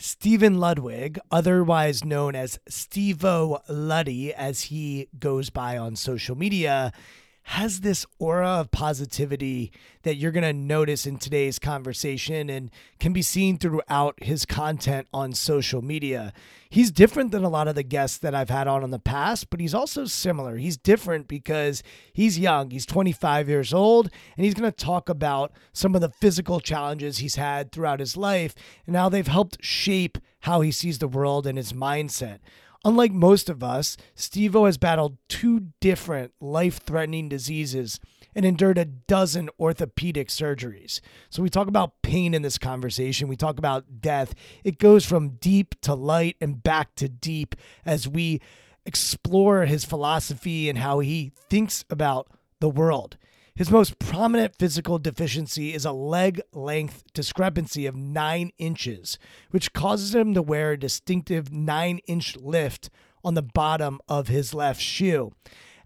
Steven Ludwig, otherwise known as Stevo Luddy, as he goes by on social media, has this aura of positivity that you're going to notice in today's conversation and can be seen throughout his content on social media. He's different than a lot of the guests that I've had on in the past, but he's also similar. He's different because he's young, he's 25 years old, and he's going to talk about some of the physical challenges he's had throughout his life and how they've helped shape how he sees the world and his mindset. Unlike most of us, Stevo has battled two different life threatening diseases and endured a dozen orthopedic surgeries. So we talk about pain in this conversation. We talk about death. It goes from deep to light and back to deep as we explore his philosophy and how he thinks about the world. His most prominent physical deficiency is a leg length discrepancy of nine inches, which causes him to wear a distinctive nine inch lift on the bottom of his left shoe.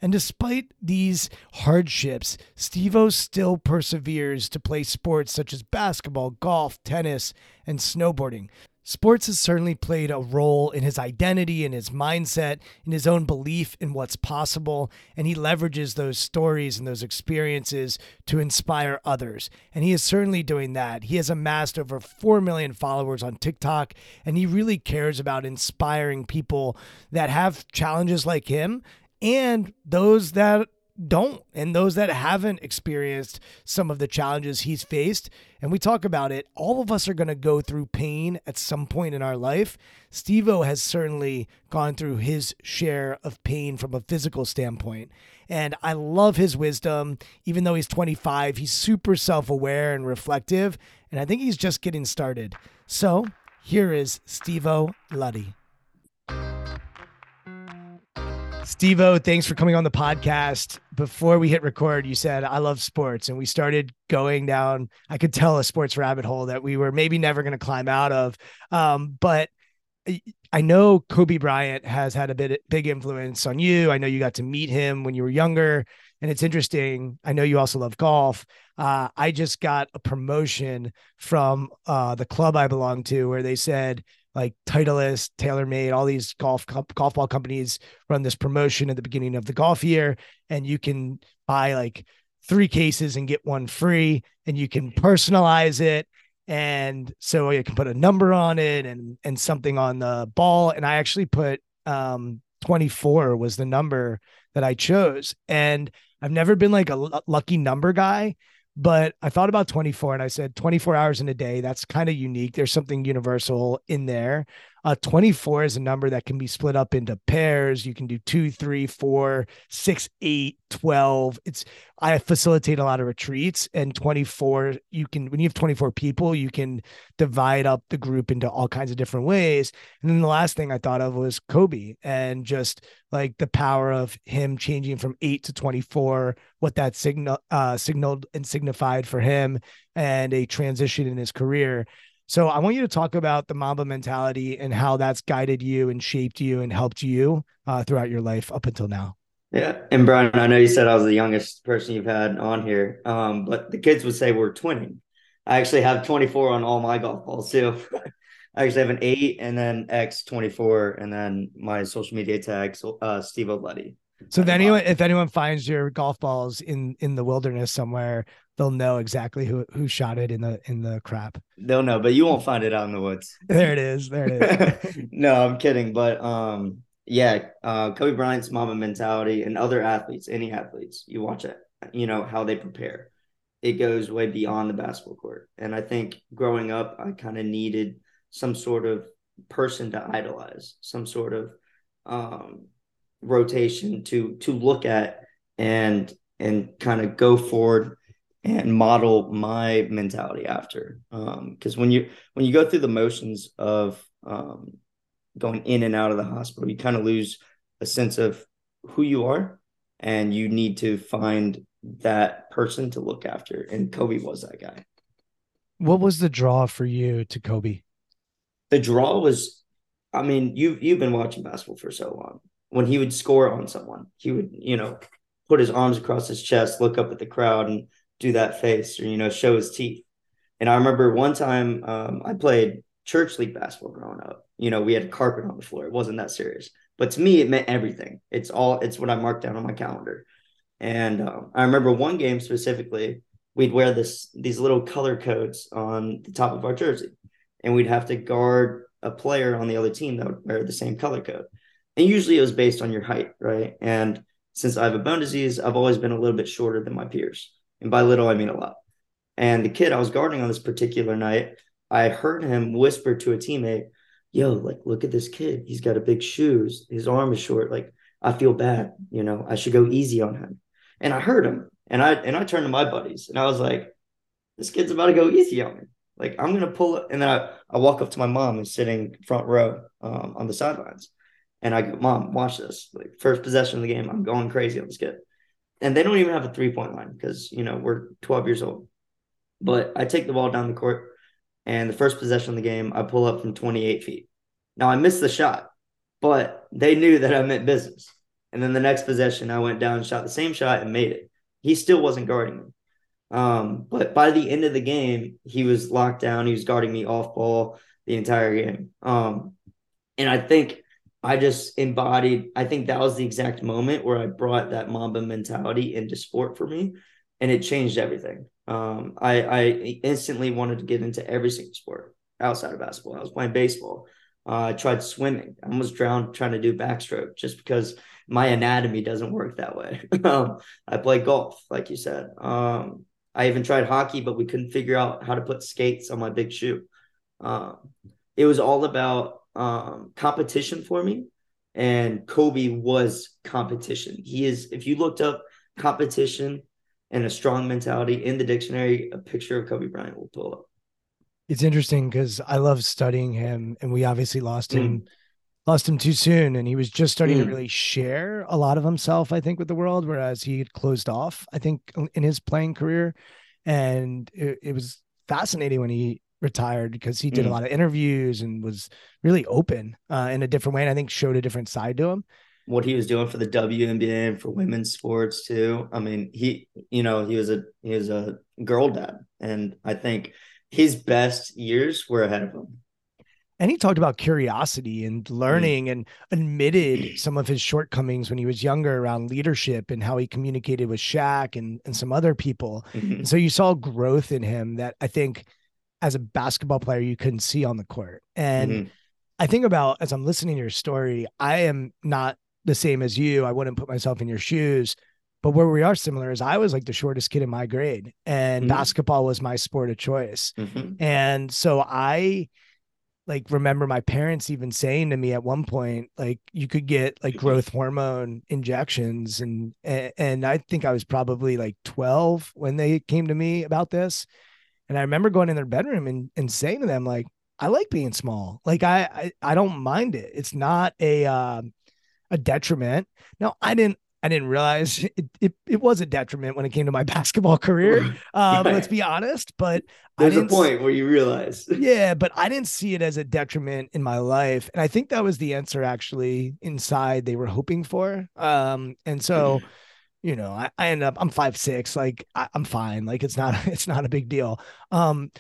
And despite these hardships, Stevo still perseveres to play sports such as basketball, golf, tennis, and snowboarding. Sports has certainly played a role in his identity and his mindset, in his own belief in what's possible, and he leverages those stories and those experiences to inspire others. And he is certainly doing that. He has amassed over 4 million followers on TikTok, and he really cares about inspiring people that have challenges like him and those that don't and those that haven't experienced some of the challenges he's faced and we talk about it all of us are going to go through pain at some point in our life. Stevo has certainly gone through his share of pain from a physical standpoint and i love his wisdom. Even though he's 25 he's super self-aware and reflective and i think he's just getting started. So here is stevo luddy Stevo, thanks for coming on the podcast. Before we hit record, you said, I love sports. And we started going down, I could tell a sports rabbit hole that we were maybe never going to climb out of. Um, but I know Kobe Bryant has had a bit big influence on you. I know you got to meet him when you were younger. And it's interesting. I know you also love golf. Uh, I just got a promotion from uh, the club I belong to where they said, like Titleist, TaylorMade, all these golf golf ball companies run this promotion at the beginning of the golf year, and you can buy like three cases and get one free, and you can personalize it, and so you can put a number on it and and something on the ball. And I actually put um 24 was the number that I chose, and I've never been like a lucky number guy but I thought about 24 and I said 24 hours in a day. That's kind of unique. There's something universal in there. Uh, 24 is a number that can be split up into pairs. You can do two, three, four, six, eight, 12. It's, I facilitate a lot of retreats and 24, you can, when you have 24 people, you can divide up the group into all kinds of different ways. And then the last thing I thought of was Kobe and just like the power of him changing from eight to 24, what that signal, uh, signaled and signified for him and a transition in his career. So I want you to talk about the Mamba mentality and how that's guided you and shaped you and helped you uh, throughout your life up until now. Yeah, and Brian, I know you said I was the youngest person you've had on here, um, but the kids would say we're twinning. I actually have 24 on all my golf balls too. I actually have an eight and then X 24, and then my social media tag, uh, Stevo Luddy. So if anyone, if anyone finds your golf balls in in the wilderness somewhere, they'll know exactly who who shot it in the in the crap. They'll know, but you won't find it out in the woods. There it is. There it is. no, I'm kidding, but um, yeah, uh, Kobe Bryant's Mamba mentality and other athletes, any athletes, you watch it, you know how they prepare. It goes way beyond the basketball court, and I think growing up, I kind of needed some sort of person to idolize, some sort of um, rotation to to look at and and kind of go forward and model my mentality after. Because um, when you when you go through the motions of um, going in and out of the hospital you kind of lose a sense of who you are and you need to find that person to look after. And kobe was that guy. What was the draw for you to kobe? The draw was i mean you've you've been watching basketball for so long when he would score on someone he would you know put his arms across his chest look up at the crowd and do that face or you know show his teeth. And I remember one time um, I played church league basketball growing up. You know, we had carpet on the floor. It wasn't that serious, but to me, it meant everything. It's all. It's what I marked down on my calendar. And um, I remember one game specifically. We'd wear this these little color codes on the top of our jersey, and we'd have to guard a player on the other team that would wear the same color code. And usually it was based on your height, right? And since I have a bone disease, I've always been a little bit shorter than my peers. And by little, I mean a lot. And the kid I was guarding on this particular night, I heard him whisper to a teammate, Yo, like, look at this kid. He's got a big shoes. His arm is short. Like, I feel bad. You know, I should go easy on him. And I heard him. And I and I turned to my buddies and I was like, this kid's about to go easy on me. Like, I'm gonna pull it. And then I, I walk up to my mom who's sitting front row um, on the sidelines. And I go, Mom, watch this. Like, first possession of the game, I'm going crazy on this kid and they don't even have a three point line because you know we're 12 years old. But I take the ball down the court, and the first possession of the game, I pull up from 28 feet. Now I missed the shot, but they knew that I meant business. And then the next possession, I went down, and shot the same shot, and made it. He still wasn't guarding me. Um, but by the end of the game, he was locked down. He was guarding me off ball the entire game. Um, and I think I just embodied, I think that was the exact moment where I brought that Mamba mentality into sport for me. And it changed everything. Um, I, I instantly wanted to get into every single sport outside of basketball. I was playing baseball. Uh, I tried swimming. I almost drowned trying to do backstroke just because my anatomy doesn't work that way. um, I played golf, like you said. Um, I even tried hockey, but we couldn't figure out how to put skates on my big shoe. Um, it was all about um, competition for me, and Kobe was competition. He is. If you looked up competition and a strong mentality in the dictionary, a picture of Kobe Bryant will pull up. It's interesting because I love studying him, and we obviously lost him. Mm. lost him too soon and he was just starting Mm. to really share a lot of himself i think with the world whereas he had closed off i think in his playing career and it, it was fascinating when he retired because he did a Mm. lot of interviews and was really open uh, in a different way and i think showed a different side to him what he was doing for the WNBA and for women's sports too. I mean, he, you know, he was a he was a girl dad, and I think his best years were ahead of him. and he talked about curiosity and learning and admitted some of his shortcomings when he was younger around leadership and how he communicated with Shaq and, and some other people. Mhm. And so you saw growth in him that I think as a basketball player you couldn't see on the court. And Mhm. I think about as I'm listening to your story, I am not the same as you. I wouldn't put myself in your shoes. But where we are similar is I was like the shortest kid in my grade, and Mhm. basketball was my sport of choice. Mhm. And so I like remember my parents even saying to me at one point, like you could get like growth hormone injections. And and I think I was probably like 12 when they came to me about this. And I remember going in their bedroom and, and saying to them, like, I like being small. Like I I, I don't mind it. It's not a um a detriment. No, I didn't I didn't realize it, it, it was a detriment when it came to my basketball career. Um, let's be honest, but I There's a point where you realize. yeah, but I didn't see it as a detriment in my life. And I think that was the answer actually inside they were hoping for. Um, and so, you know, I, I end up I'm five six, like I, I'm fine. Like it's not it's not a big deal. Um,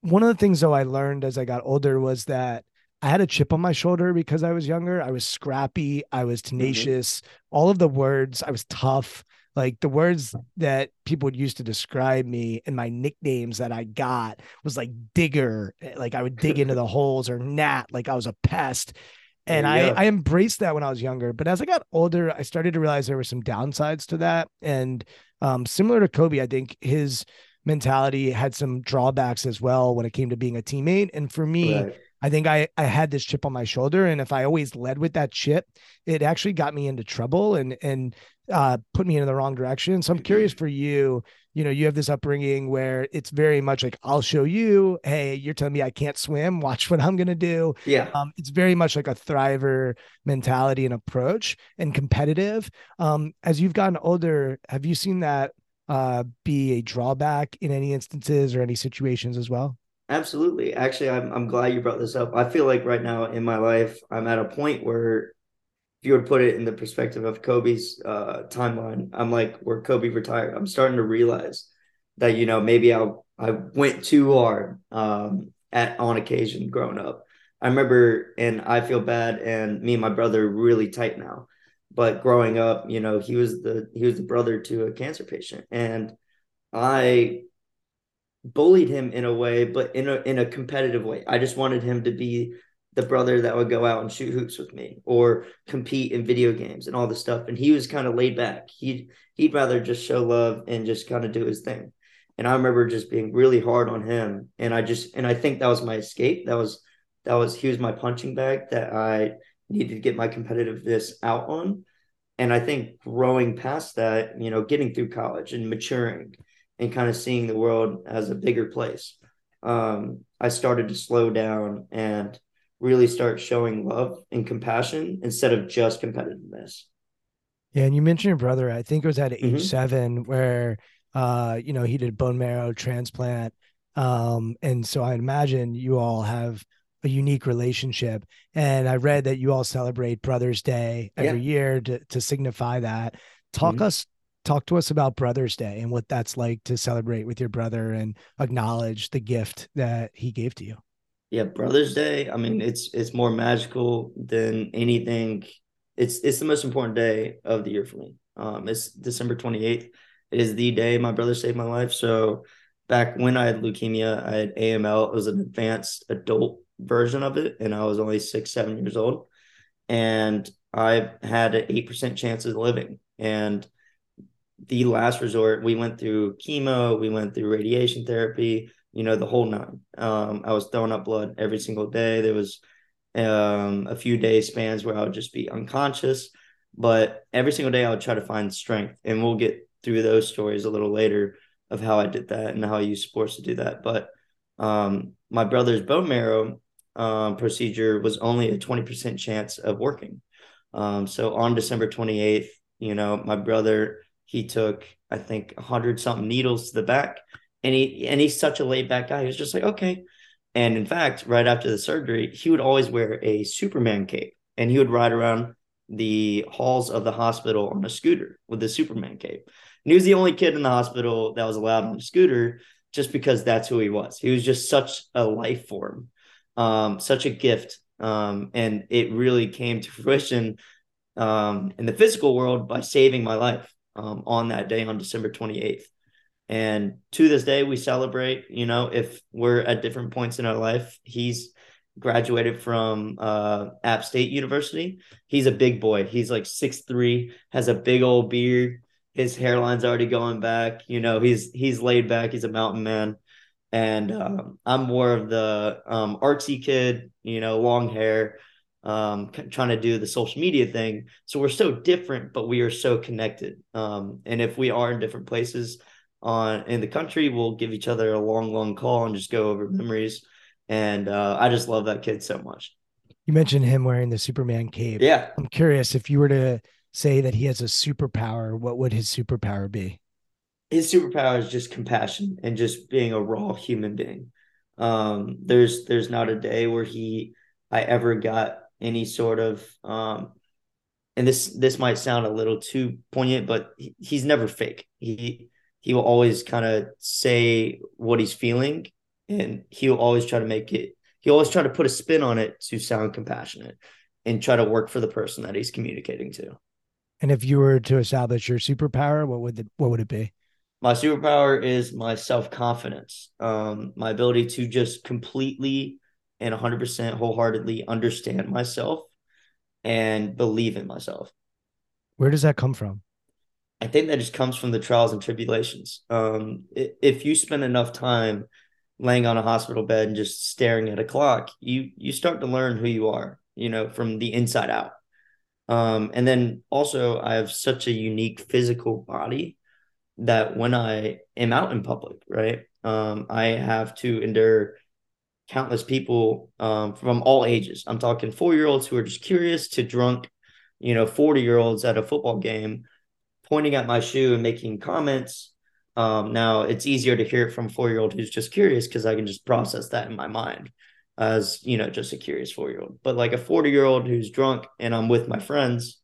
one of the things though I learned as I got older was that I had a chip on my shoulder because I was younger. I was scrappy, I was tenacious, all of the words, I was tough. Like the words that people would use to describe me and my nicknames that I got was like digger, eh, like I would dig into the holes or gnat, like I was a pest. And I, go. I embraced that when I was younger. But as I got older, I started to realize there were some downsides to that. And um, similar to Kobe, I think his mentality had some drawbacks as well when it came to being a teammate. And for me, Right. I think I, I had this chip on my shoulder. And if I always led with that chip, it actually got me into trouble and and uh, put me in the wrong direction. So I'm curious for you, you know, you have this upbringing where it's very much like, I'll show you, hey, you're telling me I can't swim, watch what I'm gonna do. Yeah. Um, it's very much like a thriver mentality and approach and competitive. Um, as you've gotten older, have you seen that uh, be a drawback in any instances or any situations as well? Absolutely. Actually, I'm I'm glad you brought this up. I feel like right now in my life, I'm at a point where if you would put it in the perspective of Kobe's uh, timeline, I'm like where Kobe retired. I'm starting to realize that you know maybe I I went too hard um, at on occasion growing up. I remember, and I feel bad, and me and my brother really tight now. But growing up, you know, he was the he was the brother to a cancer patient, and I bullied him in a way, but in a in a competitive way. I just wanted him to be the brother that would go out and shoot hoops with me or compete in video games and all this stuff. And he was kind of laid back. He'd he'd rather just show love and just kind of do his thing. And I remember just being really hard on him. And I just and I think that was my escape. That was that was he was my punching bag that I needed to get my competitiveness out on. And I think growing past that, you know, getting through college and maturing and kind of seeing the world as a bigger place. Um, I started to slow down and really start showing love and compassion instead of just competitiveness. Yeah, and you mentioned your brother. I think it was at age Mhm. seven where uh, you know, he did bone marrow transplant. Um, and so I imagine you all have a unique relationship. And I read that you all celebrate Brothers Day every year to to signify that. Talk Mhm. us talk to us about Brothers Day and what that's like to celebrate with your brother and acknowledge the gift that he gave to you. Yeah, Brothers Day. I mean, it's it's more magical than anything. It's it's the most important day of the year for me. Um, it's December twenty eighth. It is the day my brother saved my life. So back when I had leukemia, I had AML. It was an advanced adult version of it, and I was only six, seven years old. And I had an eight percent chance of living. And the last resort, we went through chemo, we went through radiation therapy, you know, the whole nine. Um, I was throwing up blood every single day. There was um, a few day spans where I would just be unconscious, but every single day I would try to find strength. And we'll get through those stories a little later of how I did that and how I used sports to do that. But um, my brother's bone marrow, um, procedure was only a 20% chance of working. Um, so on December 28th, you know, my brother, he took, I think, 100 something needles to the back. And he and he's such a laid back guy. He was just like, okay. And in fact, right after the surgery, he would always wear a Superman cape and he would ride around the halls of the hospital on a scooter with the Superman cape. And he was the only kid in the hospital that was allowed on a scooter just because that's who he was. He was just such a life form, um, such a gift. Um, and it really came to fruition um, in the physical world by saving my life um, on that day on December 28th. And to this day, we celebrate, you know, if we're at different points in our life, he's graduated from uh, App State University. He's a big boy. He's like six three, has a big old beard. His hairline's already going back. You know, he's he's laid back. He's a mountain man, and um, I'm more of the um, artsy kid. You know, long hair, um, trying to do the social media thing. So we're so different, but we are so connected. Um, and if we are in different places on in the country, we'll give each other a long, long call and just go over memories and uh, I just love that kid so much. You mentioned him wearing the Superman cape. Yeah, I'm curious if you were to say that he has a superpower, what would his superpower be? His superpower is just compassion and just being a raw human being. Um, there's there's not a day where he I ever got any sort of um, and this this might sound a little too poignant, but he, he's never fake. He he will always kind of say what he's feeling and he'll always try to make it he always try to put a spin on it to sound compassionate and try to work for the person that he's communicating to. And if you were to establish your superpower what would the, what would it be? My superpower is my self-confidence um, my ability to just completely and 100% wholeheartedly understand myself and believe in myself. Where does that come from i think that just comes from the trials and tribulations um, if you spend enough time laying on a hospital bed and just staring at a clock, you you start to learn who you are, you know, from the inside out. Um, and then also I have such a unique physical body that when I am out in public, right, um, I have to endure countless people um, from all ages. I'm talking four year olds who are just curious to drunk, you know, 40 year olds at a football game pointing at my shoe and making comments um, now it's easier to hear it from four year old who's just curious because I can just process that in my mind as you know just a curious four year old. But like a forty year old who's drunk and I'm with my friends,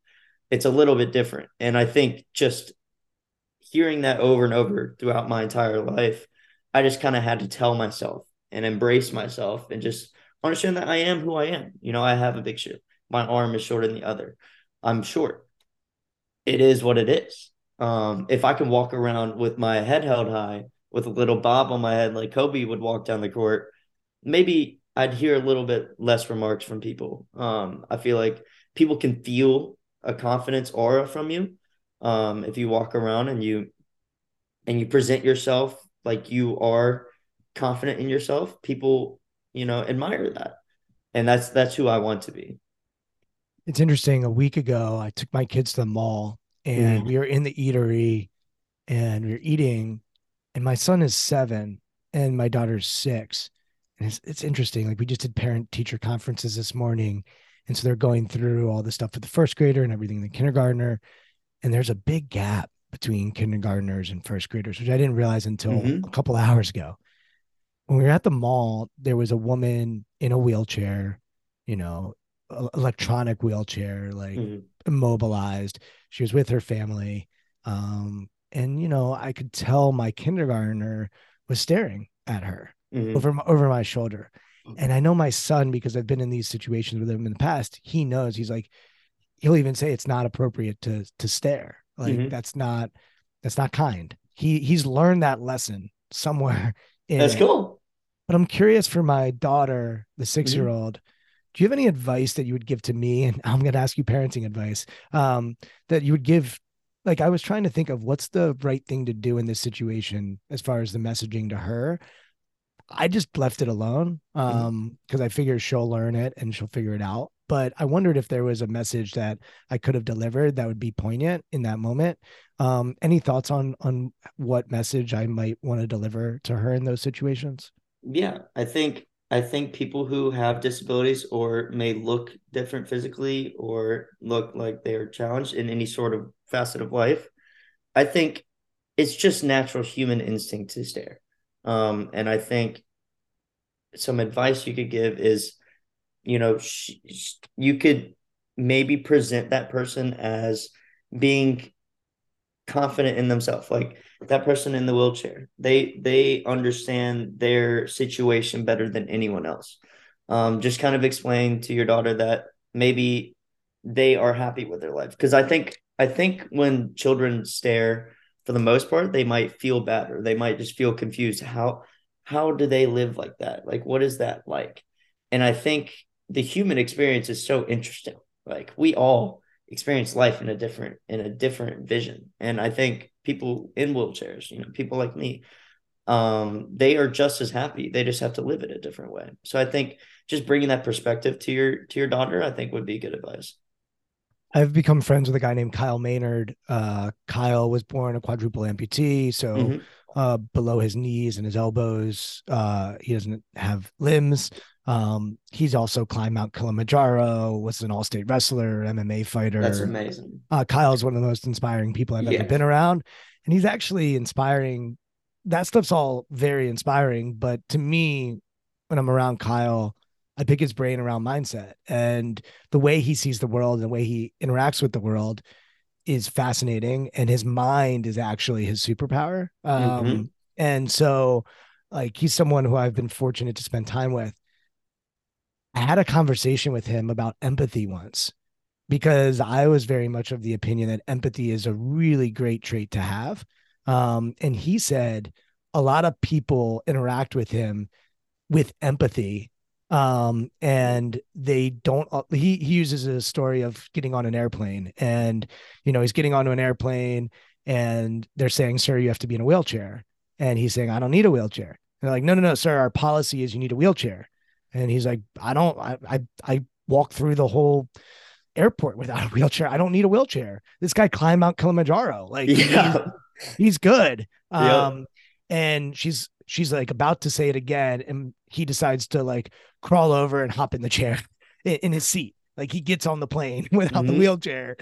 it's a little bit different. And I think just hearing that over and over throughout my entire life, I just kind of had to tell myself and embrace myself and just understand that I am who I am. You know, I have a big shoe. My arm is shorter than the other. I'm short. It is what it is. Um, if I can walk around with my head held high with a little bob on my head like Kobe would walk down the court, maybe I'd hear a little bit less remarks from people. Um, I feel like people can feel a confidence aura from you um, if you walk around and you and you present yourself like you are confident in yourself. People, you know, admire that, and that's that's who I want to be. It's interesting. A week ago, I took my kids to the mall and we were in the eatery and we are eating and my son is seven and my daughter's six and it's, it's interesting like we just did parent teacher conferences this morning and so they're going through all the stuff with the first grader and everything in the kindergartner and there's a big gap between kindergartners and first graders which i didn't realize until mm-hmm. a couple hours ago when we were at the mall there was a woman in a wheelchair you know electronic wheelchair like mm-hmm. immobilized she was with her family. Um, and you know, I could tell my kindergartner was staring at her mm-hmm. over my, over my shoulder. And I know my son because I've been in these situations with him in the past. He knows he's like, he'll even say it's not appropriate to to stare. Like mm-hmm. that's not that's not kind. He he's learned that lesson somewhere. that's it. cool. But I'm curious for my daughter, the six year old. Mm-hmm do you have any advice that you would give to me? And I'm going to ask you parenting advice um, that you would give. Like, I was trying to think of what's the right thing to do in this situation as far as the messaging to her. I just left it alone because mm-hmm. um, I figure she'll learn it and she'll figure it out. But I wondered if there was a message that I could have delivered that would be poignant in that moment. Um, any thoughts on on what message I might want to deliver to her in those situations? Yeah, I think I think people who have disabilities or may look different physically or look like they're challenged in any sort of facet of life, I think it's just natural human instinct to stare. Um, and I think some advice you could give is, you know, sh- sh- you could maybe present that person as being confident in themselves. Like that person in the wheelchair. They they understand their situation better than anyone else. Um, just kind of explain to your daughter that maybe they are happy with their life. Because i think i think when children stare for the most part they might feel bad or they might just feel confused. How how do they live like that? Like what is that like? And i think the human experience is so interesting. Like we all experience life in a different in a different vision. And i think people in wheelchairs you know people like me um they are just as happy they just have to live it a different way so i think just bringing that perspective to your to your daughter i think would be good advice I've become friends with a guy named Kyle Maynard. Uh, Kyle was born a quadruple amputee, so mm-hmm. uh, below his knees and his elbows, uh, he doesn't have limbs. Um, he's also climbed Mount Kilimanjaro, was an all-state wrestler, MMA fighter. That's amazing. Uh, Kyle's one of the most inspiring people I've ever been around. And he's actually inspiring. That stuff's all very inspiring. But to me, when I'm around Kyle, I pick his brain around mindset and the way he sees the world and the way he interacts with the world is fascinating. And his mind is actually his superpower. Um, mm-hmm. And so, like, he's someone who I've been fortunate to spend time with I had a conversation with him about empathy once because I was very much of the opinion that empathy is a really great trait to have. Um, and he said a lot of people interact with him with empathy um, and they don't he, he uses a story of getting on an airplane and you know he's getting onto an airplane and they're saying sir you have to be in a wheelchair. And he's saying i don't need a wheelchair. And they're like no no no sir our policy is you need a wheelchair and he's like, I don't, I, I, I walk through the whole airport without a wheelchair. I don't need a wheelchair. This guy climbed Mount Kilimanjaro. Like, yeah. he's, he's good. Um, and she's, she's like about to say it again. And he decides to like crawl over and hop in the chair in, in his seat. Like he gets on the plane without mm-hmm. the wheelchair.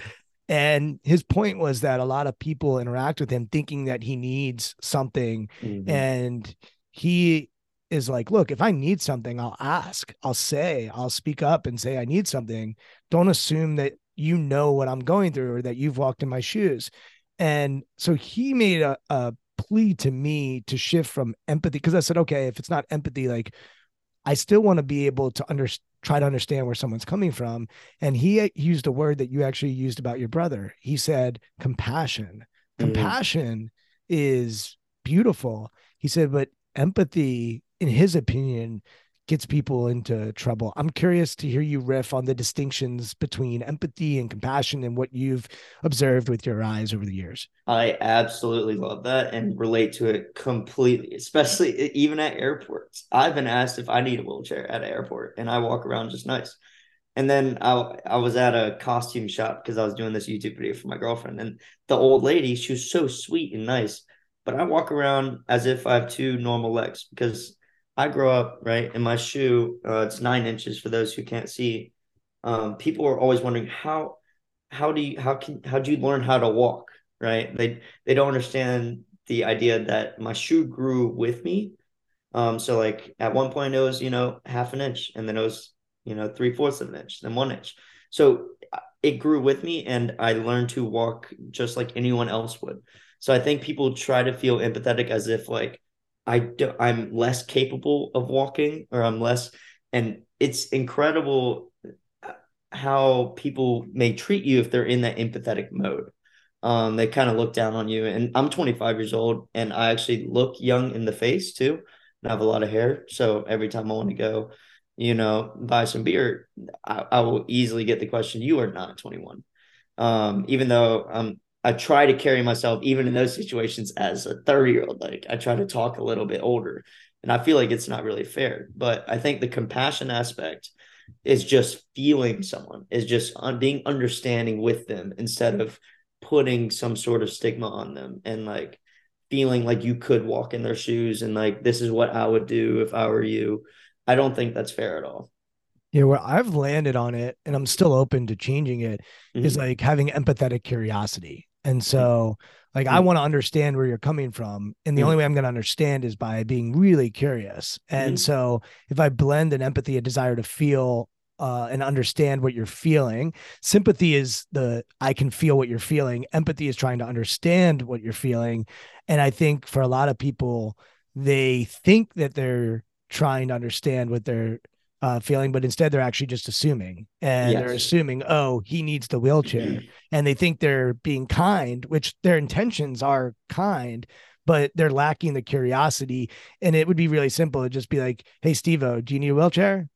And his point was that a lot of people interact with him thinking that he needs something. Mm-hmm. And he is like, look, if I need something, I'll ask, I'll say, I'll speak up and say I need something. Don't assume that you know what I'm going through or that you've walked in my shoes. And so he made a, a plea to me to shift from empathy because I said, okay, if it's not empathy, like I still want to be able to under, try to understand where someone's coming from. And he used a word that you actually used about your brother. He said compassion. Mm-hmm. Compassion is beautiful. He said, but empathy in his opinion, gets people into trouble. I'm curious to hear you riff on the distinctions between empathy and compassion and what you've observed with your eyes over the years. I absolutely love that and relate to it completely, especially even at airports. I've been asked if I need a wheelchair at an airport and I walk around just nice. And then I, I was at a costume shop because I was doing this YouTube video for my girlfriend. And the old lady, she was so sweet and nice. But I walk around as if I have two normal legs because I grow up right in my shoe. Uh, it's nine inches for those who can't see. Um, people are always wondering how how do you how can how do you learn how to walk? Right? They they don't understand the idea that my shoe grew with me. Um, so like at one point it was you know half an inch, and then it was you know three fourths of an inch, then one inch. So uh, it grew with me, and I learned to walk just like anyone else would. So I think people try to feel empathetic as if like I do, I'm less capable of walking or I'm less and it's incredible how people may treat you if they're in that empathetic mode. Um, they kind of look down on you. And I'm 25 years old and I actually look young in the face too. And I have a lot of hair. So every time I want to go, you know, buy some beer, I, I will easily get the question, you are not 21. Um, even though I'm I try to carry myself even in those situations as a 30 year old. Like I try to talk a little bit older. And I feel like it's not really fair. But I think the compassion aspect is just feeling someone, is just on being understanding with them instead of putting some sort of stigma on them and like feeling like you could walk in their shoes and like this is what I would do if I were you. I don't think that's fair at all. Yeah, where I've landed on it and I'm still open to changing it is Mhm. like having empathetic curiosity. And so like I want to understand where you're coming from. And the only way I'm going to understand is by being really curious. And Mhm. so if I blend an empathy, a desire to feel uh, and understand what you're feeling, sympathy is the I can feel what you're feeling. Empathy is trying to understand what you're feeling. And I think for a lot of people, they think that they're trying to understand what they're uh, feeling, but instead they're actually just assuming, and they're assuming, oh, he needs the wheelchair, and they think they're being kind, which their intentions are kind, but they're lacking the curiosity. And it would be really simple. It'd just be like, hey, Steve do you need a wheelchair?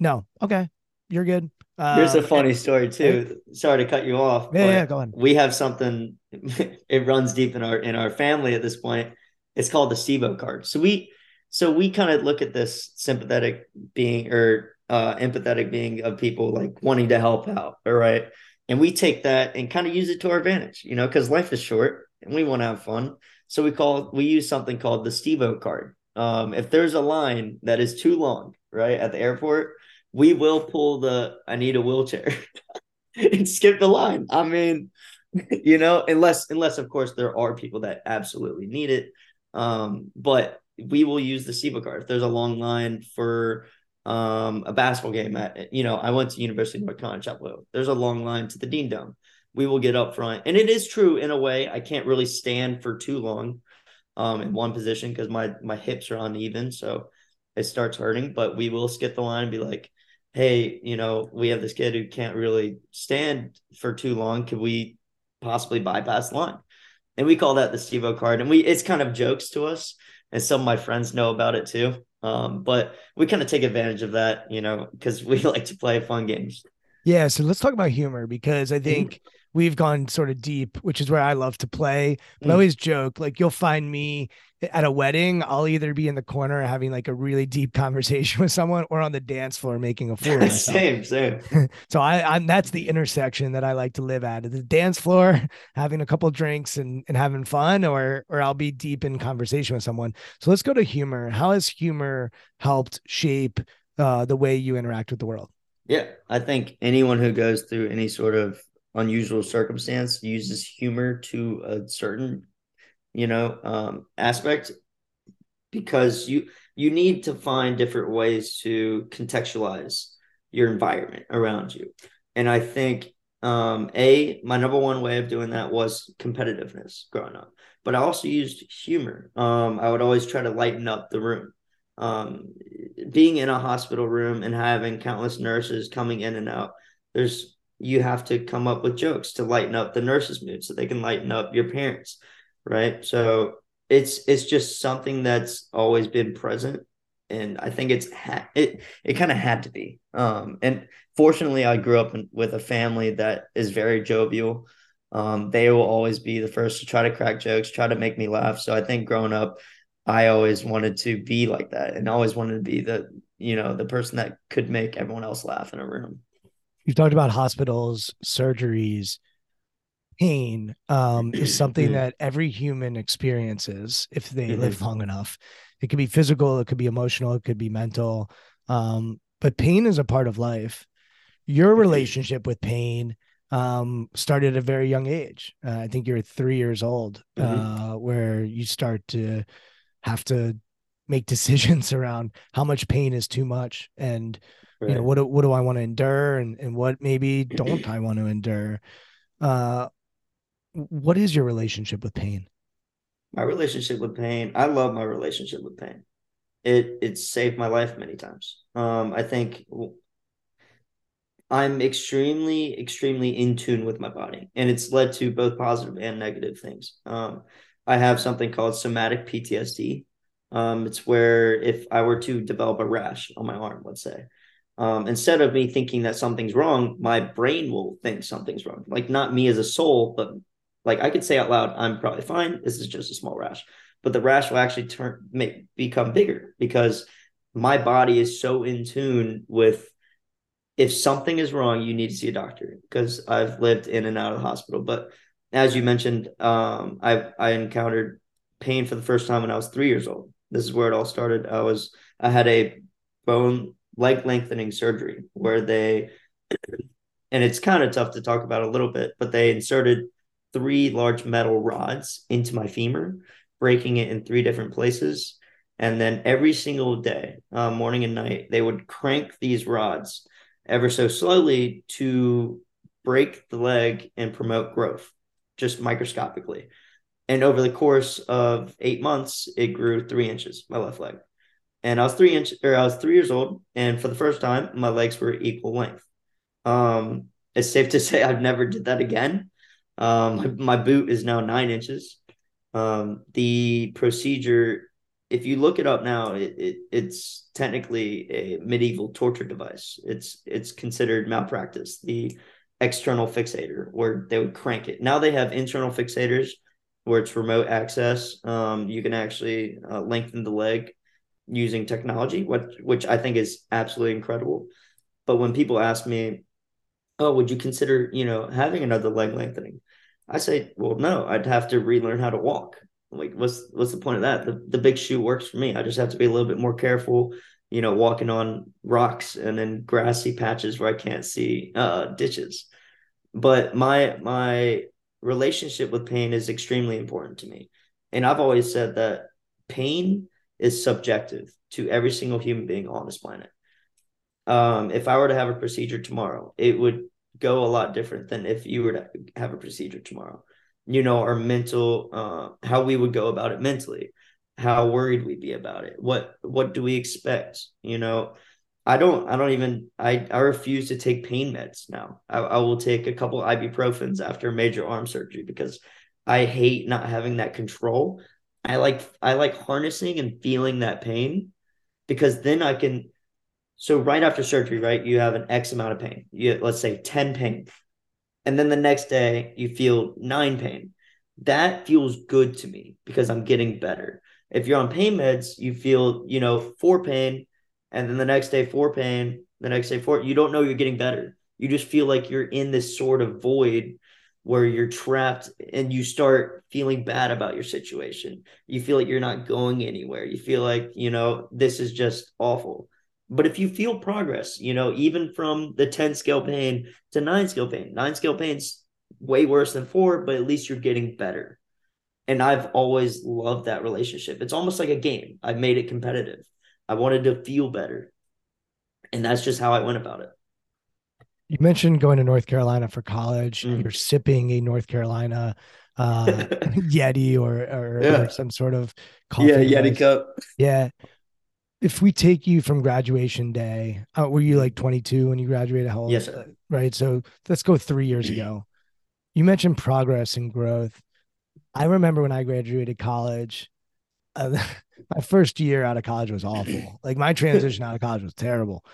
No. Okay. You're good. Here's a Um, funny story too. Sorry to cut you off. Yeah, yeah, go on. We have something. it runs deep in our in our family at this point. It's called the Stevo card. So we so we kind of look at this sympathetic being or uh, empathetic being of people like wanting to help out. All right, and we take that and kind of use it to our advantage. You know, because life is short and we want to have fun. So we call we use something called the Stevo card. Um, if there's a line that is too long, right at the airport, we will pull the I need a wheelchair and skip the line. I mean, you know, unless unless of course there are people that absolutely need it. Um, but we will use the Stevo card. If there's a long line for um a basketball game at you know, I went to University of North Carolina Chapel Hill. There's a long line to the Dean Dome. We will get up front. And it is true in a way. I can't really stand for too long um in one position because my my hips are uneven. So it starts hurting, but we will skip the line and be like, hey, you know, we have this kid who can't really stand for too long. Could we possibly bypass the line? And we call that the Stevo card. And we it's kind of jokes to us. And some of my friends know about it too. Um, but we kind of take advantage of that, you know, because we like to play fun games. Yeah, so let's talk about humor because. I think we've gone sort of deep, which is where I love to play. But I Mm. always joke like you'll find me at a wedding, I'll either be in the corner having like a really deep conversation with someone or on the dance floor making a fool of same, same. So I, I'm that's the intersection that I like to live at the dance floor, having a couple drinks and, and having fun, or or I'll be deep in conversation with someone. So let's go to humor. How has humor helped shape uh, the way you interact with the world? Yeah, I think anyone who goes through any sort of unusual circumstance uses humor to a certain, you know, um, aspect because you you need to find different ways to contextualize your environment around you. And I think um, a my number one way of doing that was competitiveness growing up, but I also used humor. Um, I would always try to lighten up the room um, being in a hospital room and having countless nurses coming in and out, there's you have to come up with jokes to lighten up the nurses' mood so they can lighten up your parents, right? So it's it's just something that's always been present, and I think it's ha- it it kind of had to be. Um, and fortunately, I grew up in, with a family that is very jovial. Um, they will always be the first to try to crack jokes, try to make me laugh. So I think growing up, I always wanted to be like that and always wanted to be the, you know, the person that could make everyone else laugh in a room. You've talked about hospitals, surgeries, pain um, is something Mhm. that every human experiences if they Mhm. live long enough. It could be physical, it could be emotional, it could be mental. Um, but pain is a part of life. Your relationship with pain um, started at a very young age. Uh, I think you're three years old, Mhm. uh, where you start to have to make decisions around how much pain is too much and you know what do, what do i want to endure and, and what maybe don't i want to endure uh what is your relationship with pain my relationship with pain, I love my relationship with pain. It it saved my life many times. Um, I think i'm extremely, extremely in tune with my body, and it's led to both positive and negative things. Um, I have something called somatic PTSD. Um, it's where if I were to develop a rash on my arm, let's say, um, instead of me thinking that something's wrong, my brain will think something's wrong. Like not me as a soul, but like I could say out loud, I'm probably fine. This is just a small rash, but the rash will actually turn make become bigger because my body is so in tune with if something is wrong, you need to see a doctor because I've lived in and out of the hospital. But as you mentioned, um, I I encountered pain for the first time when I was three years old. This is where it all started. I was I had a bone leg lengthening surgery where they and it's kind of tough to talk about a little bit, but they inserted three large metal rods into my femur, breaking it in three different places. And then every single day, uh, morning and night, they would crank these rods ever so slowly to break the leg and promote growth, just microscopically. And over the course of eight months, it grew three inches, my left leg. And I was three inches, or I was three years old, and for the first time, my legs were equal length. Um, it's safe to say I've never did that again. Um, my, my boot is now nine inches. Um, the procedure, if you look it up now, it, it it's technically a medieval torture device. It's it's considered malpractice. The external fixator, where they would crank it. Now they have internal fixators, where it's remote access. Um, you can actually uh, lengthen the leg using technology, which which I think is absolutely incredible. But when people ask me, "Oh, would you consider you know having another leg lengthening?" I say, "Well, no. I'd have to relearn how to walk. Like, what's what's the point of that? The the big shoe works for me. I just have to be a little bit more careful." You know, walking on rocks and then grassy patches where I can't see uh, ditches. But my my relationship with pain is extremely important to me, and I've always said that pain is subjective to every single human being on this planet. Um, if I were to have a procedure tomorrow, it would go a lot different than if you were to have a procedure tomorrow. You know, our mental, uh, how we would go about it mentally, how worried we'd be about it. What what do we expect? You know, I don't I don't even I I refuse to take pain meds now. I, I will take a couple ibuprofens after major arm surgery because I hate not having that control. I like I like harnessing and feeling that pain because then I can so right after surgery, right, you have an X amount of pain. You let's say 10 pain. And then the next day you feel 9 pain. That feels good to me because I'm getting better. If you're on pain meds, you feel, you know, 4 pain and then the next day 4 pain, the next day 4, you don't know you're getting better. You just feel like you're in this sort of void where you're trapped and you start feeling bad about your situation. You feel like you're not going anywhere. You feel like, you know, this is just awful. But if you feel progress, you know, even from the 10 scale pain to nine scale pain, nine scale pain's way worse than four, but at least you're getting better. And I've always loved that relationship. It's almost like a game. I've made it competitive. I wanted to feel better. And that's just how I went about it. You mentioned going to North Carolina for college. Mm. You're sipping a North Carolina uh, Yeti or or, Yeah. or some sort of coffee. Yeah, Yeti. Cup. Yeah. If we take you from graduation day, uh, were you like 22 when you graduated? How old? Yes, sir. Right. So let's go three years ago. You mentioned progress and growth. I remember when I graduated college, uh, my first year out of college was awful. Like my transition out of college was terrible.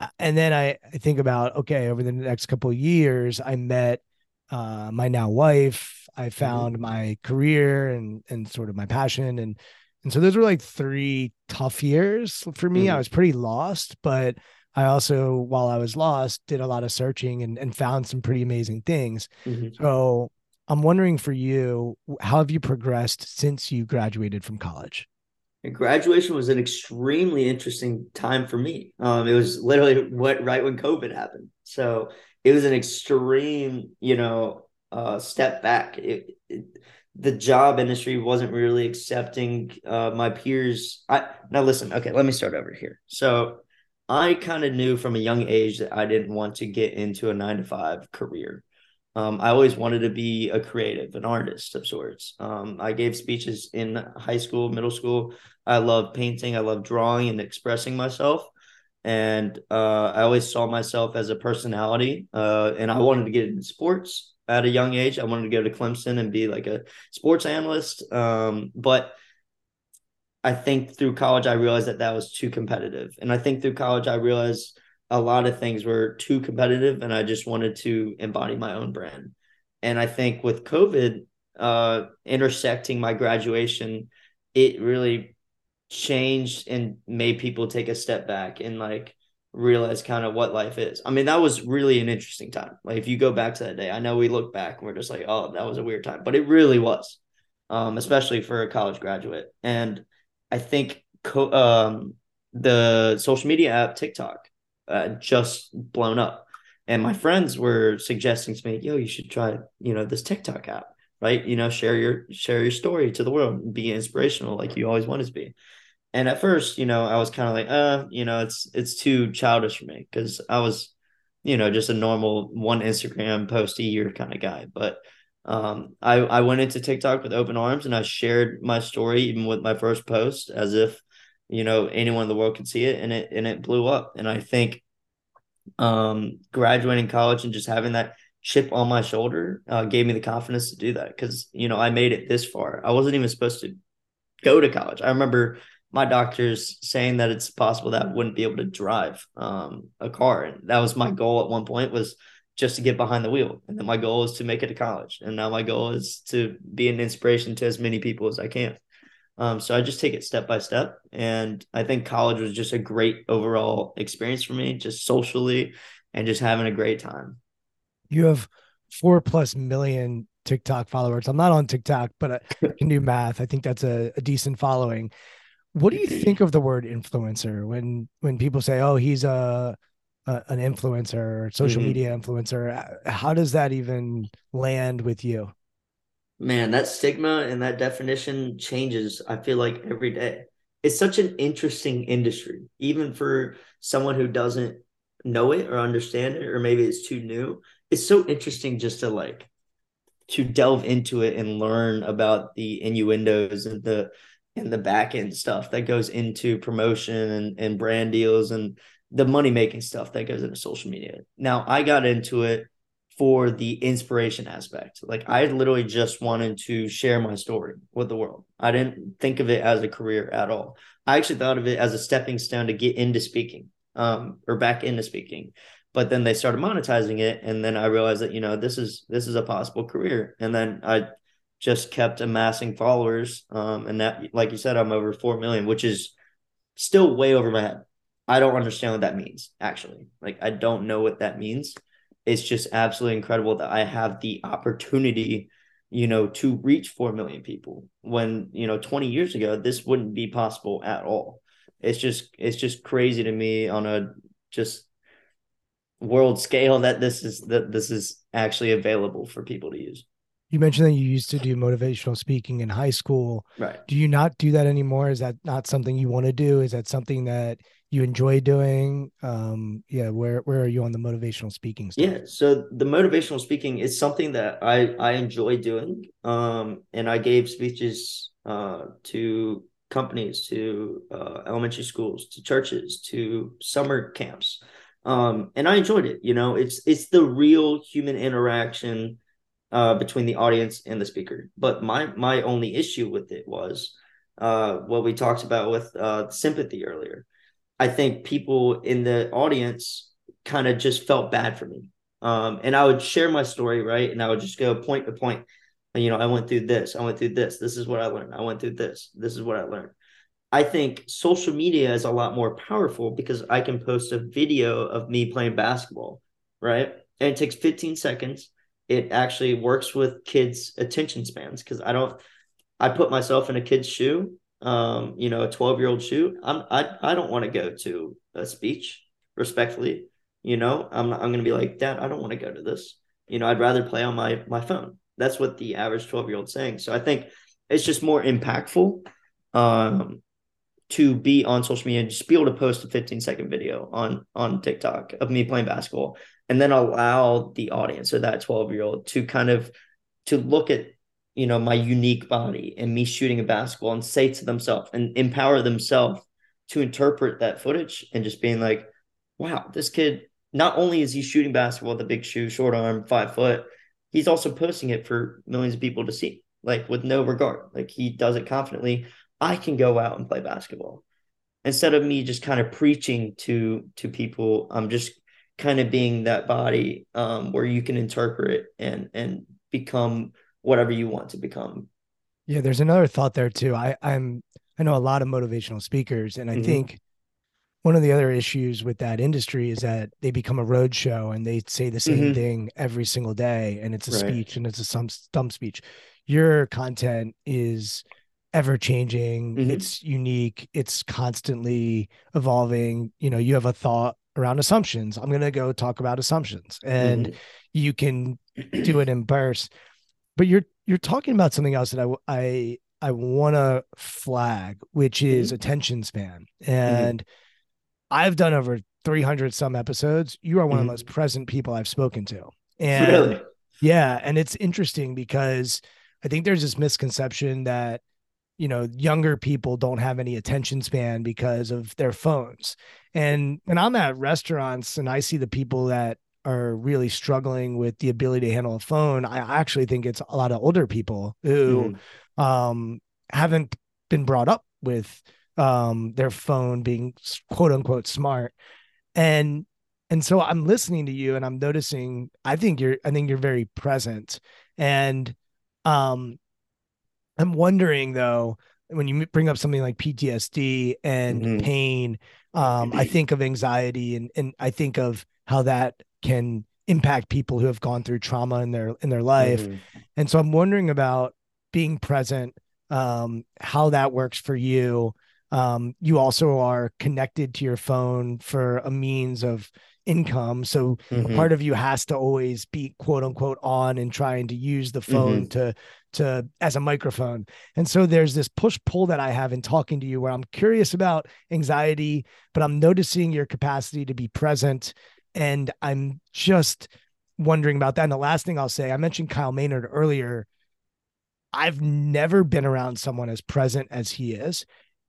Uh, And then I, I think about, okay, over the next couple of years, I met uh, my now wife. I found my career and and sort of my passion and and so those were like three tough years for me. I Mhm. was pretty lost, but I also, while I was lost, did a lot of searching and, and found some pretty amazing things. Mhm. So I'm wondering for you, how have you progressed since you graduated from college? And graduation was an extremely interesting time for me. Um, it was literally what right when COVID happened, so it was an extreme, you know, uh, step back. It, it, the job industry wasn't really accepting uh, my peers. I now listen. Okay, let me start over here. So I kind of knew from a young age that I didn't want to get into a nine to five career. Um, I always wanted to be a creative, an artist of sorts. Um, I gave speeches in high school, middle school. I love painting. I love drawing and expressing myself. And uh, I always saw myself as a personality. Uh, and I wanted to get into sports at a young age. I wanted to go to Clemson and be like a sports analyst. Um, but I think through college, I realized that that was too competitive. And I think through college, I realized a lot of things were too competitive and I just wanted to embody my own brand. And I think with COVID uh, intersecting my graduation, it really changed and made people take a step back and like realize kind of what life is. I mean, that was really an interesting time. Like if you go back to that day, I know we look back and we're just like, oh, that was a weird time, but it really was, um, especially for a college graduate. And I think co- um, the social media app TikTok uh, just blown up, and my friends were suggesting to me, "Yo, you should try you know this TikTok app." Right, you know, share your share your story to the world, and be inspirational like you always wanted to be. And at first, you know, I was kind of like, uh, you know, it's it's too childish for me because I was, you know, just a normal one Instagram post a year kind of guy. But um, I I went into TikTok with open arms and I shared my story even with my first post as if you know anyone in the world could see it and it and it blew up. And i think um graduating college and just having that chip on my shoulder uh, gave me the confidence to do that because you know i made it this far. I wasn't even supposed to go to college. I remember my doctors saying that it's possible that i wouldn't be able to drive um, a car. And that was my goal at one point was just to get behind the wheel. And then my goal is to make it to college. And now my goal is to be an inspiration to as many people as i can um, so I just take it step by step. And I think college was just a great overall experience for me, just socially and just having a great time. You have four plus million TikTok followers. I'm not on TikTok, but I can do math. I think that's a, a decent following. What do you think of the word influencer when when people say, "Oh, he's a, a an influencer, social mm-hmm. media influencer"? How does that even land with you? Man, that stigma and that definition changes, I feel like, every day. It's such an interesting industry, even for someone who doesn't know it or understand it, or maybe it's too new. It's so interesting just to like to delve into it and learn about the innuendos and the and the back end stuff that goes into promotion and, and brand deals and the money making stuff that goes into social media. Now I got into it for the inspiration aspect. Like I literally just wanted to share my story with the world. I didn't think of it as a career at all. I actually thought of it as a stepping stone to get into speaking, um, or back into speaking. But then they started monetizing it, and then I realized that you know this is this is a possible career. And then I just kept amassing followers, um, and that, like you said, I'm over four million, which is still way over my head. I don't understand what that means. Actually, like I don't know what that means it's just absolutely incredible that I have the opportunity, you know, to reach 4 million people when, you know, 20 years ago, this wouldn't be possible at all. It's just, it's just crazy to me on a just world scale that this is, that this is actually available for people to use. You mentioned that you used to do motivational speaking in high school. Right. Do you not do that anymore? Is that not something you want to do? Is that something that you enjoy doing? Um yeah where where are you on the motivational speaking stuff? yeah so the motivational speaking is something that i i enjoy doing um and i gave speeches uh to companies to uh, elementary schools to churches to summer camps um and i enjoyed it you know? It's it's the real human interaction uh between the audience and the speaker. But my my only issue with it was uh what we talked about with uh sympathy earlier I think people in the audience kind of just felt bad for me. Um, and I would share my story, right? And I would just go point to point. You know, I went through this, I went through this, this is what I learned. I went through this, this is what I learned. I think social media is a lot more powerful because I can post a video of me playing basketball, right? And it takes 15 seconds. It actually works with kids' attention spans because I don't, I put myself in a kid's shoe um, you know, a 12 year old shoot, I'm, I, I don't want to go to a speech respectfully. You know, I'm, I'm going to be like, dad, I don't want to go to this. You know, I'd rather play on my, my phone. That's what the average 12 year old saying. So I think it's just more impactful, um, to be on social media and just be able to post a 15 second video on, on TikTok of me playing basketball and then allow the audience or that 12 year old to kind of, to look at you know my unique body and me shooting a basketball and say to themselves and empower themselves to interpret that footage and just being like wow this kid not only is he shooting basketball with a big shoe short arm five foot he's also posting it for millions of people to see like with no regard. Like he does it confidently. I can go out and play basketball. Instead of me just kind of preaching to to people i'm just kind of being that body um, where you can interpret and and become whatever you want to become. Yeah, there's another thought there too. I, I'm I know a lot of motivational speakers, and I mm-hmm. think one of the other issues with that industry is that they become a road show and they say the same mm-hmm. thing every single day, and it's a right. speech and it's a some stump speech. Your content is ever changing, Mhm. it's unique, it's constantly evolving. You know, you have a thought around assumptions. I'm going to go talk about assumptions and Mhm. you can do it in bursts. But you're you're talking about something else that I I I want to flag, which is attention span. And I've done over 300 some episodes. You are one of Mhm. the most present people I've spoken to. And really? yeah, and it's interesting because I think there's this misconception that you know younger people don't have any attention span because of their phones. And when I'm at restaurants and I see the people that are really struggling with the ability to handle a phone, I actually think it's a lot of older people who Mhm. um haven't been brought up with um their phone being quote unquote smart and and so i'm listening to you and i'm noticing i think you're i think you're very present and um i'm wondering though when you bring up something like ptsd and Mhm. pain um i think of anxiety and and i think of how that can impact people who have gone through trauma in their in their life Mhm. and so I'm wondering about being present, um, how that works for you. Um, you also are connected to your phone for a means of income. So a Mhm. part of you has to always be quote unquote on and trying to use the phone to to as a microphone. And so there's this push pull that I have in talking to you where I'm curious about anxiety, but I'm noticing your capacity to be present. And I'm just wondering about that. And the last thing I'll say, I mentioned Kyle Maynard earlier. I've never been around someone as present as he is.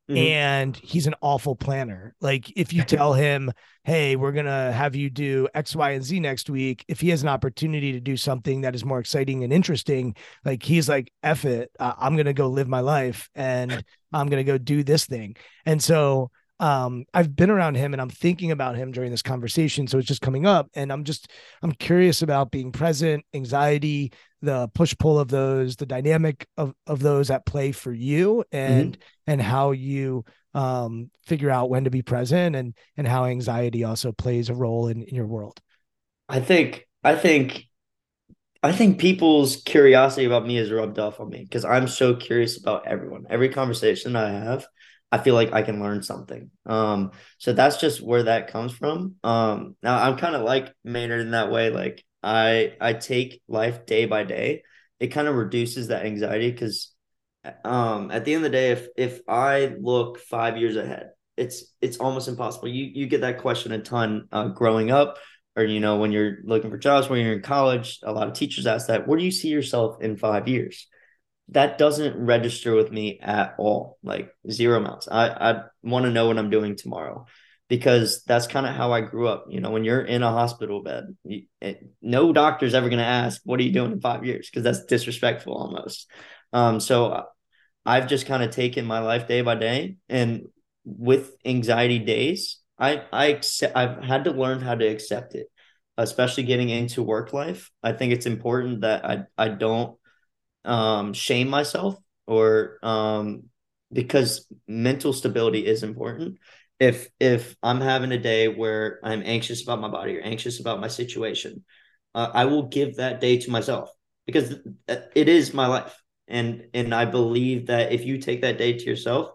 Mhm. And he's an awful planner. Like if you tell him, "Hey, we're gonna have you do X, Y, and Z next week," if he has an opportunity to do something that is more exciting and interesting, like he's like, "F it, uh, I'm gonna go live my life and I'm gonna go do this thing." And so um I've been around him and I'm thinking about him during this conversation. So it's just coming up. And I'm just I'm curious about being present, anxiety, the push pull of those, the dynamic of, of those at play for you and and how you um figure out when to be present and and how anxiety also plays a role in, in your world. I think I think I think people's curiosity about me is rubbed off on me because I'm so curious about everyone. Every conversation I have, I feel like I can learn something. Um, so that's just where that comes from. Um, now I'm kind of like Maynard in that way. Like I I take life day by day. It kind of reduces that anxiety because um at the end of the day, if if I look five years ahead, it's it's almost impossible. You you get that question a ton uh, growing up or you know when you're looking for jobs when you're in college a lot of teachers ask that where do you see yourself in five years that doesn't register with me at all like zero amounts i i want to know what i'm doing tomorrow because that's kind of how i grew up you know when you're in a hospital bed you, it, no doctor's ever going to ask what are you doing in five years? Because that's disrespectful almost. Um so i've just kind of taken my life day by day and with anxiety days I I accept, I've had to learn how to accept it, especially getting into work life. I think it's important that I I don't um shame myself or um because mental stability is important. If if I'm having a day where I'm anxious about my body or anxious about my situation, uh, I will give that day to myself because it is my life. And and I believe that if you take that day to yourself,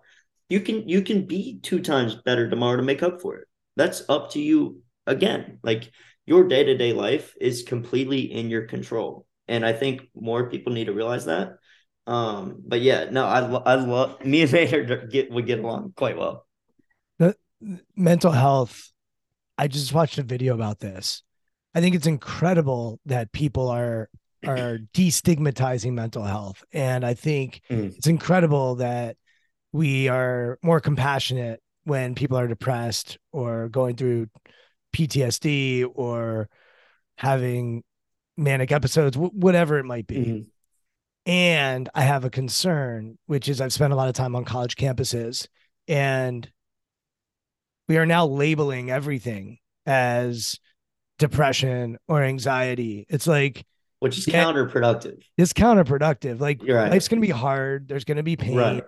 you can you can be two times better tomorrow to make up for it. That's up to you again. Like your day-to-day life is completely in your control. And I think more people need to realize that. Um, but yeah, no, I I love me and Maynard get would get along quite well. The mental health. I just watched a video about this. I think it's incredible that people are are destigmatizing mental health. And I think Mm. it's incredible that we are more compassionate when people are depressed or going through PTSD or having manic episodes, wh- whatever it might be. Mhm. And I have a concern, which is I've spent a lot of time on college campuses and we are now labeling everything as depression or anxiety. It's like Which is counterproductive. it's counterproductive. Like right. life's going to be hard. There's going to be pain. Right.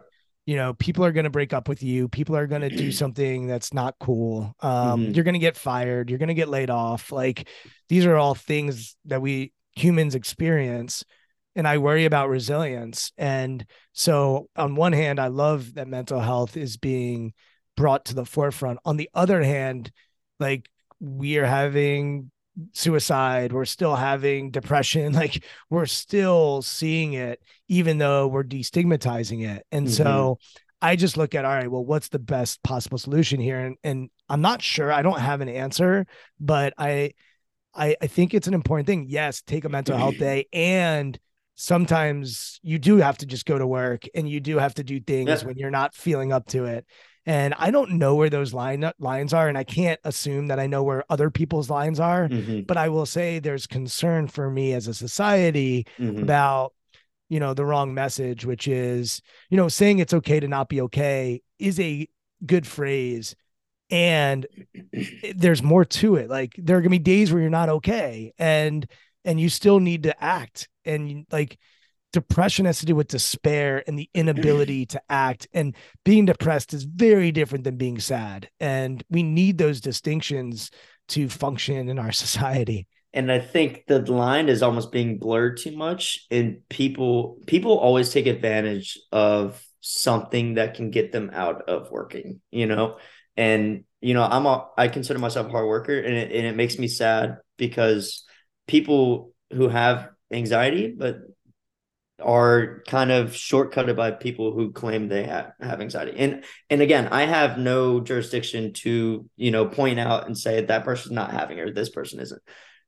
You know, people are going to break up with you. People are going to do something that's not cool. Um, Mhm. You're going to get fired. You're going to get laid off. Like these are all things that we humans experience. and I worry about resilience. And so, on one hand, I love that mental health is being brought to the forefront. On the other hand, like we are having suicide, we're still having depression, like we're still seeing it, even though we're destigmatizing it. And mm-hmm. so, I just look at all right, well, what's the best possible solution here? And and I'm not sure. I don't have an answer, but I I, I think it's an important thing. Yes, take a mental health day and sometimes you do have to just go to work and you do have to do things yeah. when you're not feeling up to it. And I don't know where those line lines are, and I can't assume that I know where other people's lines are. Mm-hmm. But I will say there's concern for me as a society mm-hmm. about you know the wrong message, which is you know saying it's okay to not be okay is a good phrase, and there's more to it. Like there are gonna be days where you're not okay, and and you still need to act and like depression has to do with despair and the inability to act and being depressed is very different than being sad and we need those distinctions to function in our society. And i think the line is almost being blurred too much and people people always take advantage of something that can get them out of working you know? And you know i'm a i consider myself a hard worker and it, and it makes me sad because people who have anxiety, but are kind of shortcutted by people who claim they have, have anxiety. And and again, I have no jurisdiction to, you know, point out and say that person's not having or this person isn't.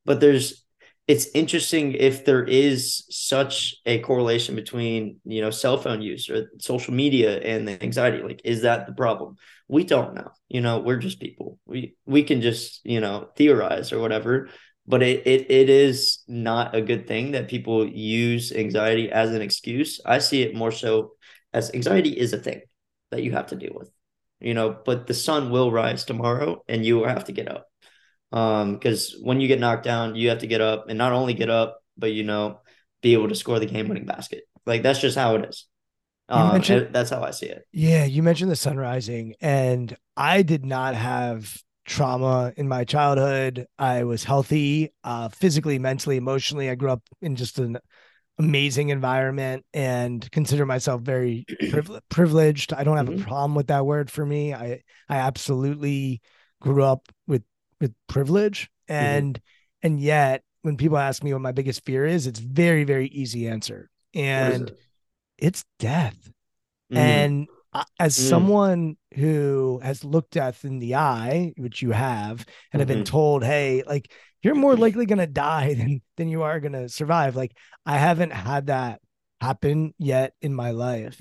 But there's it's interesting if there is such a correlation between, you know, cell phone use or social media and the anxiety. Like, is that the problem? We don't know. You know, we're just people. We we can just, you know, theorize or whatever but it, it it is not a good thing that people use anxiety as an excuse. I see it more so as anxiety is a thing that you have to deal with, you know. But the sun will rise tomorrow, and you will have to get up. Um, because when you get knocked down, you have to get up, and not only get up, but you know, be able to score the game-winning basket. Like that's just how it is. Um, that's how I see it. Yeah, you mentioned the sun rising, and I did not have trauma in my childhood. I was healthy, uh, physically, mentally, emotionally. I grew up in just an amazing environment and consider myself very privileged. I don't have mm-hmm. a problem with that word for me. I I absolutely grew up with with privilege mm-hmm. and mm-hmm. and yet when people ask me what my biggest fear is, it's very very easy answer. And it? it's death. Mm-hmm. And as mm. someone who has looked death in the eye, which you have, and mm-hmm. have been mm-hmm. told, hey, like you're more likely gonna die than than you are gonna survive. Like I haven't had that happen yet in my life.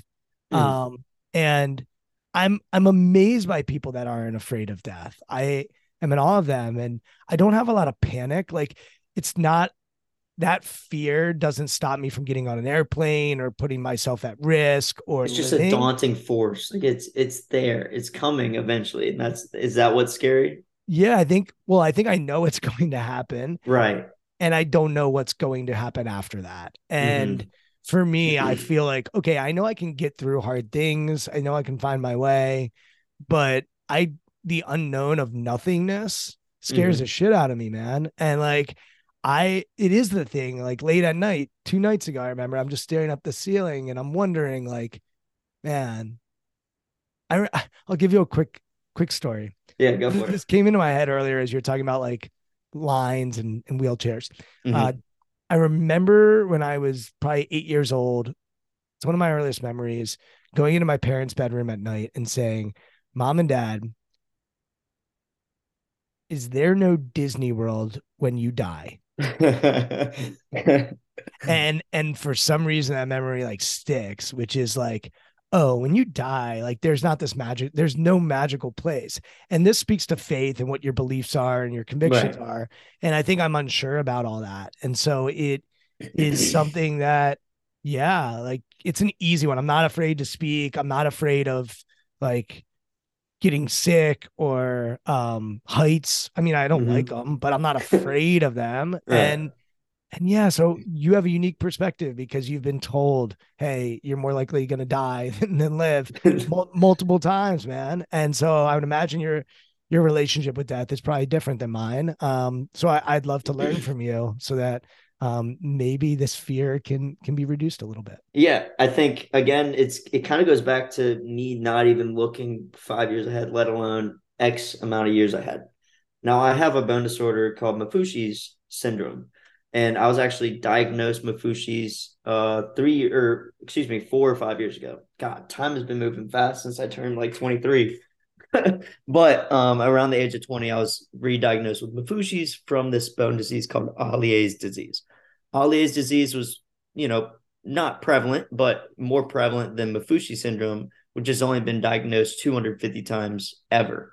Mm. Um, and I'm I'm amazed by people that aren't afraid of death. I am in awe of them, and I don't have a lot of panic. Like it's not that fear doesn't stop me from getting on an airplane or putting myself at risk or it's just living. a daunting force. Like it's it's there. It's coming eventually. And that's is that what's scary? Yeah i think well i think i know it's going to happen. Right. And i don't know what's going to happen after that. And mm-hmm. for me i feel like okay i know i can get through hard things. I know i can find my way. But i the unknown of nothingness scares mm-hmm. the shit out of me man. And like I it is the thing like late at night, two nights ago, I remember I'm just staring up the ceiling and I'm wondering like, man, I I'll give you a quick quick story. Yeah, go for this, it. This came into my head earlier as you're talking about like lines and, and wheelchairs. Mm-hmm. Uh, I remember when I was probably eight years old. It's one of my earliest memories going into my parents' bedroom at night and saying, "Mom and Dad, is there no Disney World when you die?" And and for some reason that memory like sticks which is like oh when you die like there's not this magic there's no magical place. And this speaks to faith and what your beliefs are and your convictions right. are. And i think i'm unsure about all that. And so it is something that yeah like it's an easy one. I'm not afraid to speak. I'm not afraid of like getting sick or um heights. I mean, I don't mm-hmm. like them, but I'm not afraid of them. Right. And and yeah, so you have a unique perspective because you've been told, "Hey, you're more likely going to die than, live mul- multiple times, man." And so I would imagine your your relationship with death is probably different than mine. Um, so I, would love to learn from you so that um, maybe this fear can can be reduced a little bit. Yeah, I think again, it's it kind of goes back to me not even looking five years ahead, let alone X amount of years ahead. Now I have a bone disorder called Maffucci's syndrome, and I was actually diagnosed Maffucci's uh three or excuse me four or five years ago. God, time has been moving fast since I turned like twenty three. but um, around the age of 20, I was re-diagnosed with Maffucci's from this bone disease called Ollier's disease. Ollier's disease was, you know, not prevalent, but more prevalent than Maffucci syndrome, which has only been diagnosed 250 times ever.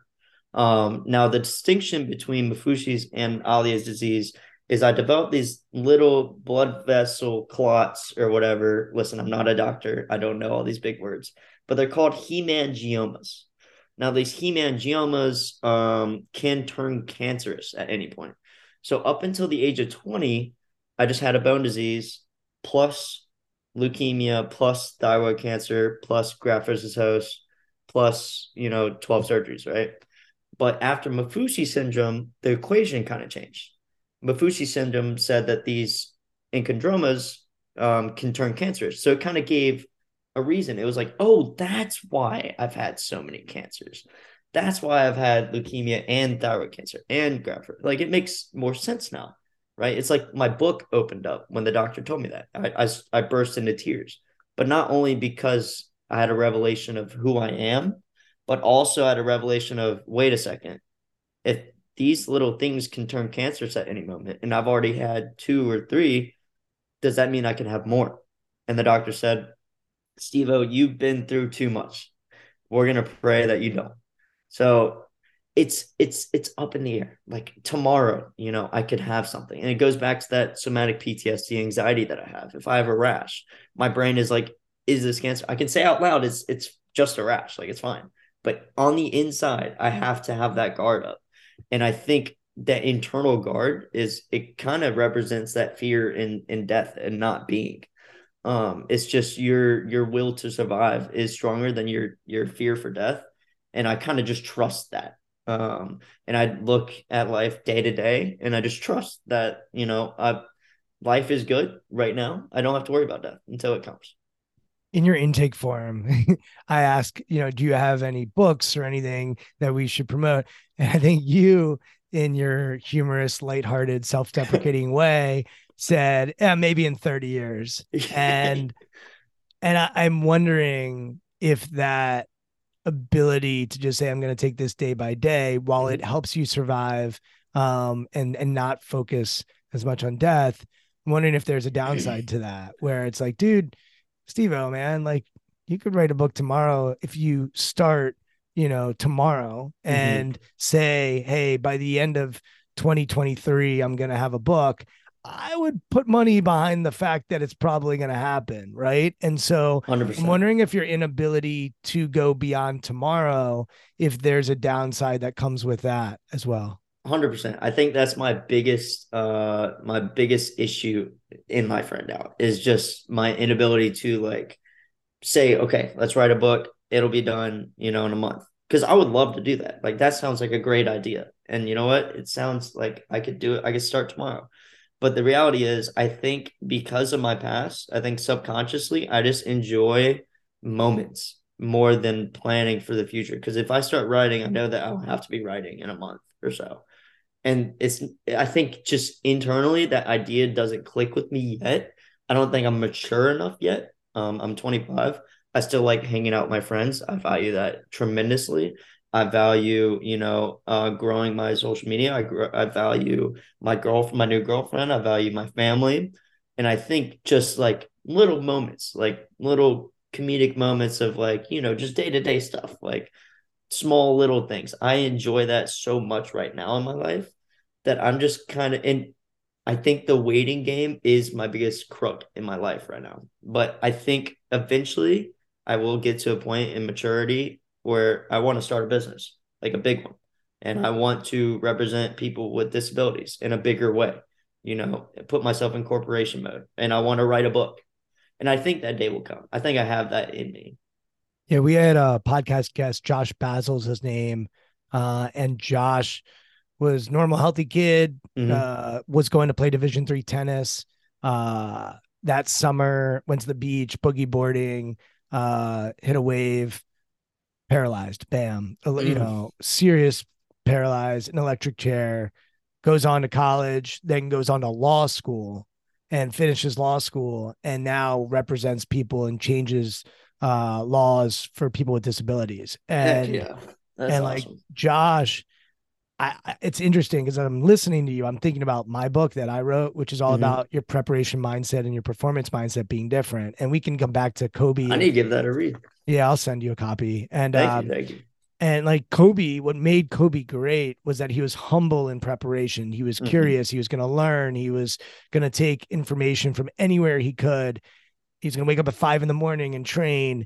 Um, now, the distinction between Maffucci's and Ollier's disease is I developed these little blood vessel clots or whatever. Listen, I'm not a doctor. I don't know all these big words, but they're called hemangiomas. Now, these hemangiomas um, can turn cancerous at any point. So, up until the age of 20, I just had a bone disease plus leukemia plus thyroid cancer plus graft versus host plus, you know, 12 surgeries, right? But after Maffucci syndrome, the equation kind of changed. Maffucci syndrome said that these enchondromas um, can turn cancerous. So it kind of gave a reason. It was like, oh, that's why I've had so many cancers. That's why I've had leukemia and thyroid cancer and graft. Like it makes more sense now, right? It's like my book opened up when the doctor told me that. I, I, I burst into tears, but not only because I had a revelation of who I am, but also had a revelation of wait a second, if these little things can turn cancerous at any moment, and I've already had two or three, does that mean I can have more? And the doctor said, Steve you've been through too much. We're gonna pray that you don't. So it's it's it's up in the air. Like tomorrow, you know, I could have something. And it goes back to that somatic PTSD anxiety that I have. If I have a rash, my brain is like, is this cancer? I can say out loud, it's it's just a rash, like it's fine. But on the inside, I have to have that guard up. And I think that internal guard is it kind of represents that fear in in death and not being um it's just your your will to survive is stronger than your your fear for death. And i kind of just trust that. Um and i look at life day to day and i just trust that you know i life is good right now. I don't have to worry about death until it comes. In your intake form i ask you know do you have any books or anything that we should promote? And i think you in your humorous lighthearted self-deprecating way said, yeah, maybe in 30 years. And and I, I'm wondering if that ability to just say, I'm going to take this day by day while it mm-hmm. helps you survive um, and and not focus as much on death. I'm wondering if there's a downside to that where it's like, dude, Stevo, man, like you could write a book tomorrow if you start, you know, tomorrow mm-hmm. and say, hey, by the end of 2023, I'm going to have a book. I would put money behind the fact that it's probably going to happen, right? And so i am wondering if your inability to go beyond tomorrow, if there's a downside that comes with that as well. 100%. I think that's my biggest uh my biggest issue in life right now is just my inability to like say, okay, let's write a book. It'll be done, you know, in a month. Cuz I would love to do that. Like that sounds like a great idea. And you know what? It sounds like I could do it. I could start tomorrow but the reality is, I think because of my past, I think subconsciously, I just enjoy moments more than planning for the future. Because if I start writing, I know that I'll have to be writing in a month or so. And it's, I think just internally, that idea doesn't click with me yet. I don't think I'm mature enough yet. Um, I'm 25. I still like hanging out with my friends. I value that tremendously. I value, you know, uh, growing my social media. I gr- I value my girlfriend, my new girlfriend. I value my family, and I think just like little moments, like little comedic moments of like you know just day to day stuff, like small little things. I enjoy that so much right now in my life that I'm just kind of in. I think the waiting game is my biggest crook in my life right now. But I think eventually I will get to a point in maturity where I want to start a business, like a big one. And I want to represent people with disabilities in a bigger way, you know, put myself in corporation mode. And I want to write a book. And I think that day will come. I think I have that in me. Yeah, we had a podcast guest, Josh Basile's his name. Uh, and Josh was normal, healthy kid, mm-hmm. uh, was going to play division three tennis, uh, that summer, went to the beach, boogie boarding, uh, hit a wave, paralyzed, bam, you Mm. know, serious paralyzed, an electric chair, goes on to college, then goes on to law school and finishes law school and now represents people and changes uh, laws for people with disabilities. And yeah. And like. Josh, I, it's interesting because I'm listening to you. I'm thinking about my book that I wrote, which is all Mhm. about your preparation mindset and your performance mindset being different. And we can come back to Kobe. I need to give that a read. yeah, I'll send you a copy. And Thank um, you. Thank you. and like Kobe, what made Kobe great was that he was humble in preparation. He was Mhm. curious. He was going to learn. He was going to take information from anywhere he could. He's going to wake up at five in the morning and train.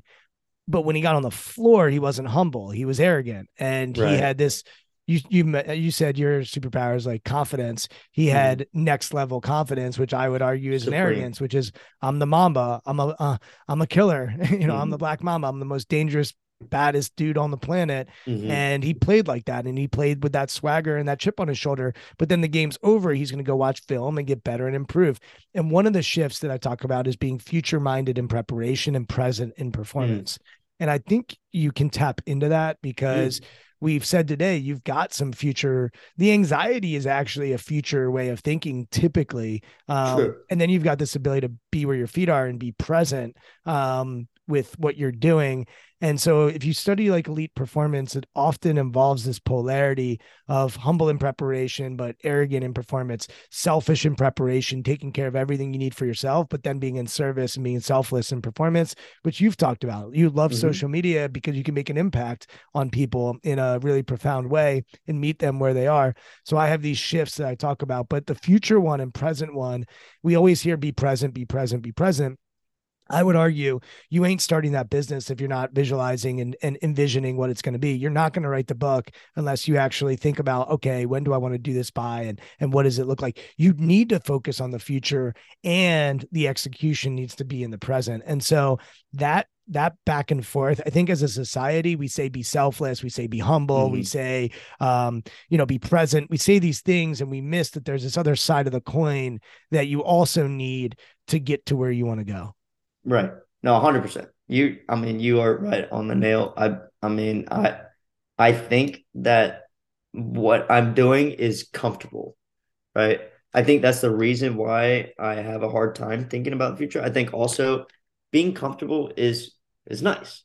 But when he got on the floor, he wasn't humble. He was arrogant, and Right. he had this. You you you said your superpower is like confidence. He Mhm. had next level confidence, which I would argue is an arrogance, which is I'm the Mamba. I'm a uh, I'm a killer. you know, I'm Mhm. the Black Mamba. I'm the most dangerous, baddest dude on the planet Mhm. and he played like that and he played with that swagger and that chip on his shoulder but then the game's over he's going to go watch film and get better and improve and one of the shifts that i talk about is being future minded in preparation and present in performance and i think you can tap into that because we've said today you've got some future the anxiety is actually a future way of thinking typically um, True. and then you've got this ability to be where your feet are and be present um, with what you're doing and so if you study like elite performance, it often involves this polarity of humble in preparation, but arrogant in performance, selfish in preparation, taking care of everything you need for yourself, but then being in service and being selfless in performance, which you've talked about. You love Mhm. social media because you can make an impact on people in a really profound way and meet them where they are. So I have these shifts that I talk about, but the future one and present one, we always hear be present, be present, be present. I would argue you ain't starting that business if you're not visualizing and, and envisioning what it's going to be. You're not going to write the book unless you actually think about, okay, when do I want to do this by and and what does it look like? You need to focus on the future and the execution needs to be in the present. And so that that back and forth, I think as a society, we say be selfless, we say be humble, we Mhm. say um, you know, be present. We say these things and we miss that there's this other side of the coin that you also need to get to where you want to go. Right. No, hundred percent. You, I mean, you are right on the nail. I, I mean, I, I think that what I'm doing is comfortable, right? I think that's the reason why I have a hard time thinking about the future. I think also being comfortable is is nice.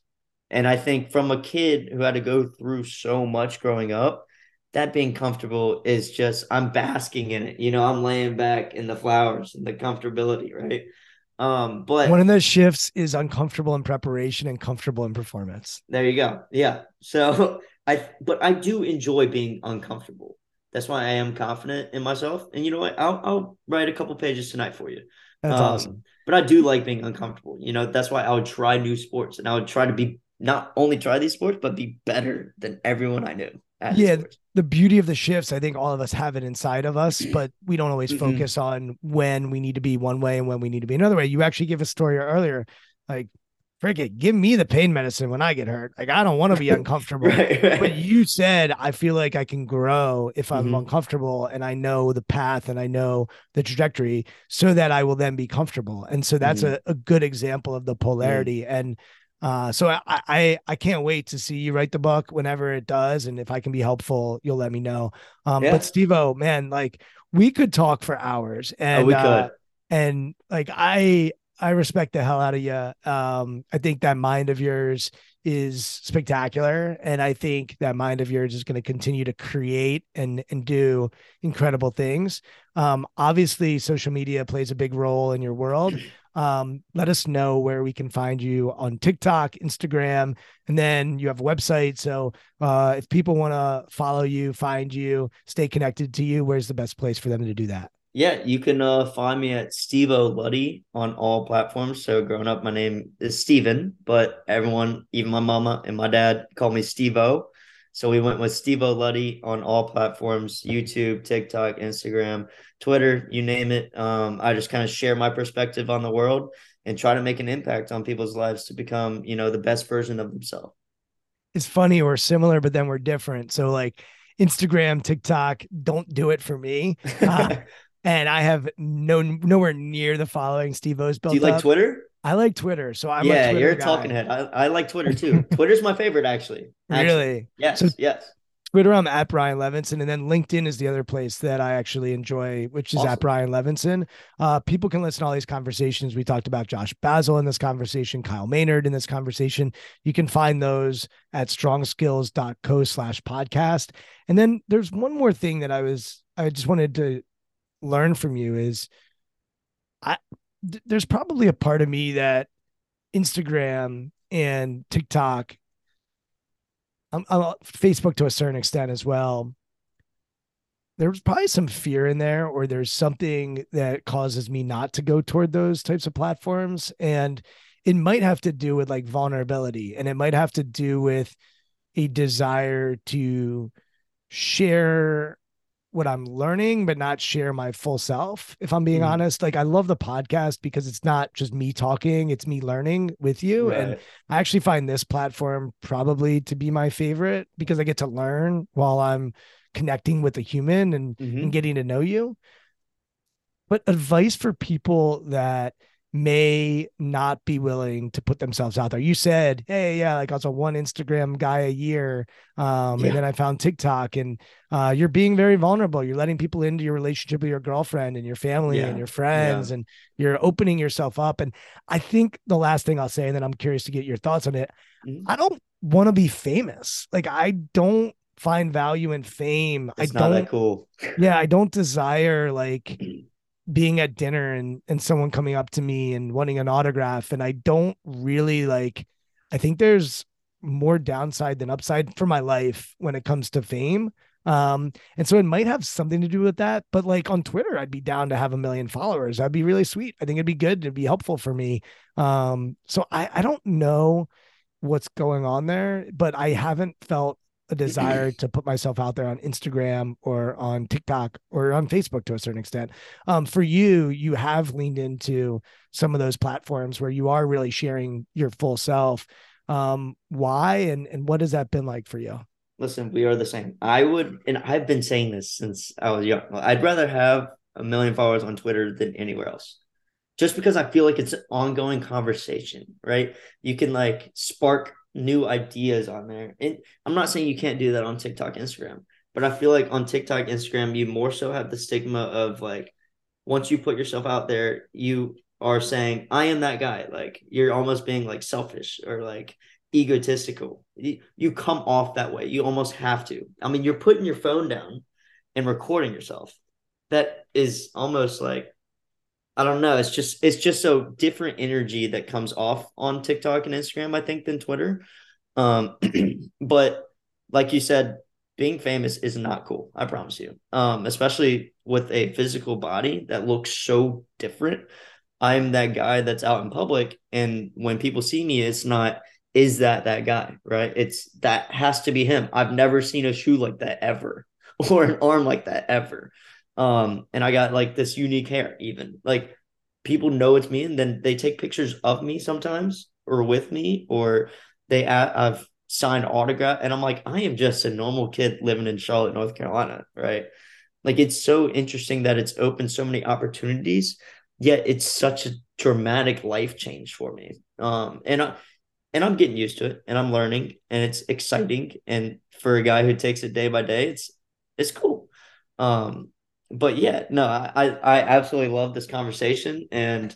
And I think from a kid who had to go through so much growing up, that being comfortable is just I'm basking in it. You know, I'm laying back in the flowers and the comfortability, right? Um, but One of those shifts is uncomfortable in preparation and comfortable in performance. There you go. Yeah. So I, but I do enjoy being uncomfortable. That's why I am confident in myself. And you know what? I'll I'll write a couple pages tonight for you. That's Um, awesome. But I do like being uncomfortable. You know, that's why I would try new sports and I would try to be not only try these sports, but be better than everyone I knew. Yeah, sports. The beauty of the shifts, I think all of us have it inside of us, but we don't always Mhm. focus on when we need to be one way and when we need to be another way. You actually give a story earlier, like, frick it, give me the pain medicine when I get hurt. Like, I don't want to be uncomfortable. right, right. But you said, I feel like I can grow if I'm Mhm. uncomfortable and I know the path and I know the trajectory so that I will then be comfortable. And so that's Mhm. a, a good example of the polarity. And uh, so I, I I can't wait to see you write the book whenever it does. And if I can be helpful, you'll let me know. Um, Yeah. but Stevo, man, like we could talk for hours. And oh, we uh, could. and like I I respect the hell out of you. Um, I think that mind of yours is spectacular, and I think that mind of yours is going to continue to create and and do incredible things. Um, obviously, social media plays a big role in your world. Um, let us know where we can find you on TikTok, Instagram, and then you have a website. So uh, if people want to follow you, find you, stay connected to you, where's the best place for them to do that? Yeah, you can uh, find me at Stevo Luddy on all platforms. So growing up, my name is Steven, but everyone, even my mama and my dad, call me Stevo. So we went with Stevo Luddy on all platforms: YouTube, TikTok, Instagram, Twitter, you name it. Um, I just kind of share my perspective on the world and try to make an impact on people's lives to become, you know, the best version of themselves. it's funny we're similar but then we're different so like instagram tiktok don't do it for me Uh, and I have no nowhere near the following Stevo's built Do you like up. Twitter? I like Twitter, so I'm yeah, a Twitter you're a guy. talking head. I, I like Twitter too. Twitter's my favorite, actually. Actually. Really? Yes. So- yes. Twitter, I'm at Brian Levenson, and then LinkedIn is the other place that I actually enjoy, which is Awesome. at Brian Levenson. Uh, people can listen to all these conversations. We talked about Josh Basile in this conversation, Kyle Maynard in this conversation. You can find those at strongskills.co slash podcast. And then there's one more thing that I was, I just wanted to learn from you is I, th- there's probably a part of me that Instagram and TikTok um, uh, Facebook to a certain extent as well. There's probably some fear in there, or there's something that causes me not to go toward those types of platforms. And it might have to do with like vulnerability, and it might have to do with a desire to share what I'm learning, but not share my full self. If I'm being Mhm. honest, like I love the podcast because it's not just me talking, it's me learning with you. And I actually find this platform probably to be my favorite because I get to learn while I'm connecting with a human and, Mhm. and getting to know you. But advice for people that may not be willing to put themselves out there. You said, Hey, yeah, like I was a one Instagram guy a year. Um, Yeah. and then I found TikTok and uh, you're being very vulnerable. You're letting people into your relationship with your girlfriend and your family Yeah. and your friends, and you're opening yourself up. And I think the last thing I'll say, and then I'm curious to get your thoughts on it. Mhm. I don't want to be famous. Like I don't find value in fame. It's I don't. that cool. Yeah, I don't desire like being at dinner and and someone coming up to me and wanting an autograph. And I don't really like. I think there's more downside than upside for my life when it comes to fame. Um, and so it might have something to do with that. But like on Twitter, I'd be down to have a million followers. That'd be really sweet. I think it'd be good. It'd be helpful for me. Um, so I, I don't know what's going on there, but I haven't felt a desire to put myself out there on Instagram or on TikTok or on Facebook to a certain extent. Um, for you, you have leaned into some of those platforms where you are really sharing your full self. Um, why and and what has that been like for you? Listen, we are the same. I would, and I've been saying this since I was young. I'd rather have a million followers on Twitter than anywhere else, just because I feel like it's an ongoing conversation, right? You can like spark new ideas on there. And I'm not saying you can't do that on TikTok, Instagram, but I feel like on TikTok, Instagram, you more so have the stigma of like, once you put yourself out there, you are saying, I am that guy. Like, you're almost being like selfish or like, egotistical. You, you come off that way. You almost have to. I mean, you're putting your phone down and recording yourself. That is almost like I don't know. It's just it's just so different energy that comes off on TikTok and Instagram, I think, than Twitter. Um, but like you said, being famous is not cool. I promise you. Um, especially with a physical body that looks so different. I'm that guy that's out in public, and when people see me, it's not is that that guy, right? It's that has to be him. I've never seen a shoe like that ever, or an arm like that ever. Um, and I got like this unique hair, even like people know it's me, and then they take pictures of me sometimes, or with me, or they I've signed autograph, and I'm like, I am just a normal kid living in Charlotte, North Carolina, right? Like it's so interesting that it's opened so many opportunities, yet it's such a dramatic life change for me. Um, and I and I'm getting used to it and I'm learning and it's exciting. And for a guy who takes it day by day, it's it's cool. Um, but yeah, no, I I absolutely love this conversation and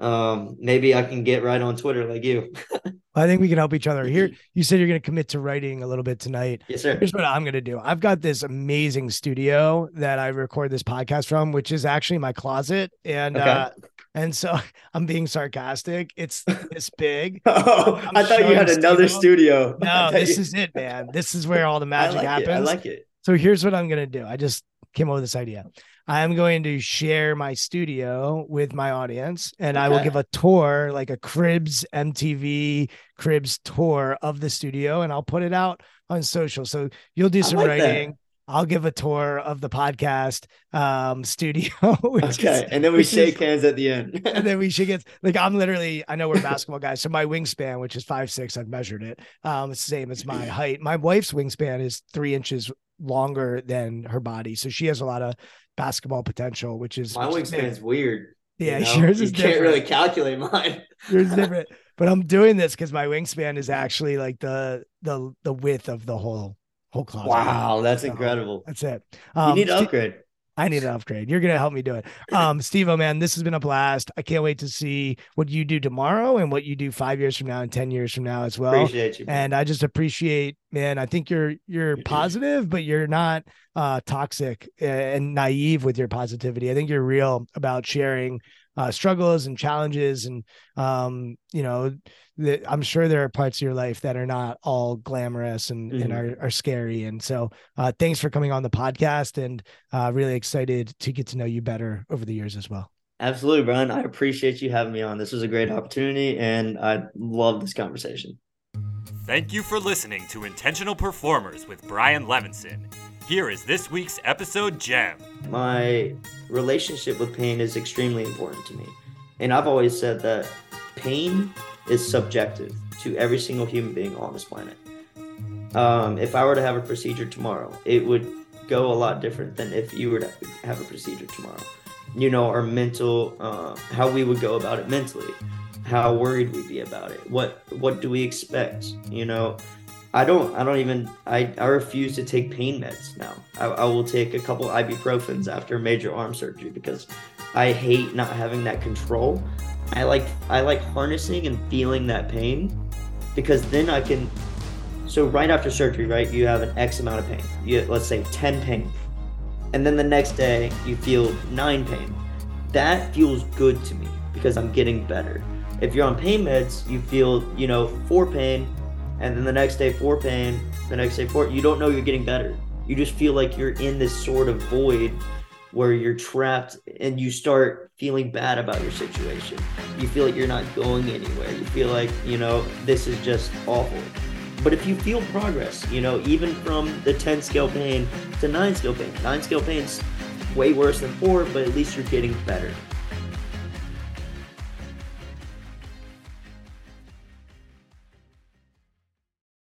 um maybe I can get right on Twitter like you. I think we can help each other. Here, you said you're going to commit to writing a little bit tonight. yes, sir. Here's what I'm going to do. I've got this amazing studio that I record this podcast from, which is actually my closet. And, Okay. uh, and so I'm being sarcastic. It's this big. Oh, I'm I thought you had another Stevo. studio. No, this you- is it, man. This is where all the I magic like happens. it. I like it. So here's what I'm going to do. I just came up with this idea. I am going to share my studio with my audience and I will give a tour, like a Cribs MTV Cribs tour of the studio, and I'll put it out on social. So you'll do some like that. writing. I'll give a tour of the podcast um, studio. which Okay, is- and then we is- shake hands at the end. and then we should get like I'm literally I know we're basketball guys, so my wingspan, which is five six, I've measured it. Um, it's the same as my height. My wife's wingspan is three inches longer than her body, so she has a lot of basketball potential, which is My which is weird. you Yeah, know? yours you is can't really calculate mine. Yours is different. But I'm doing this because my wingspan is actually like the the the width of the whole whole closet. Wow, that's So, incredible. That's it. You Um, need to upgrade. I need an upgrade. You're gonna help me do it. Um, Steve, oh man, this has been a blast. I can't wait to see what you do tomorrow and what you do five years from now and ten years from now as well. Appreciate you. man. and I just appreciate, man. I think you're you're positive, but you're not uh, toxic uh, and naive with your positivity. I think you're real about sharing uh, struggles and challenges, and um, you know, the, I'm sure there are parts of your life that are not all glamorous and, and Mhm. are, are scary. And so, uh, thanks for coming on the podcast, and uh, really excited to get to know you better over the years as well. Absolutely, Brian. I appreciate you having me on. This was a great opportunity, and I love this conversation. Thank you for listening to Intentional Performers with Brian Levenson. Here is this week's episode gem. My relationship with pain is extremely important to me. And I've always said that pain is subjective to every single human being on this planet. Um, if I were to have a procedure tomorrow, it would go a lot different than if you were to have a procedure tomorrow. You know, our mental, uh, how we would go about it mentally, how worried we'd be about it. What what do we expect? You know, I don't I don't even I, I refuse to take pain meds now. I, I will take a couple ibuprofens after major arm surgery because I hate not having that control. I like I like harnessing and feeling that pain because then I can so right after surgery, right, you have an X amount of pain. You let's say 10 pain. And then the next day you feel 9 pain. That feels good to me because I'm getting better. If you're on pain meds, you feel, you know, 4 pain and then the next day 4 pain, the next day 4, you don't know you're getting better. You just feel like you're in this sort of void where you're trapped and you start feeling bad about your situation. You feel like you're not going anywhere. You feel like, you know, this is just awful. But if you feel progress, you know, even from the 10 scale pain to 9 scale pain, 9 scale pain's way worse than 4, but at least you're getting better.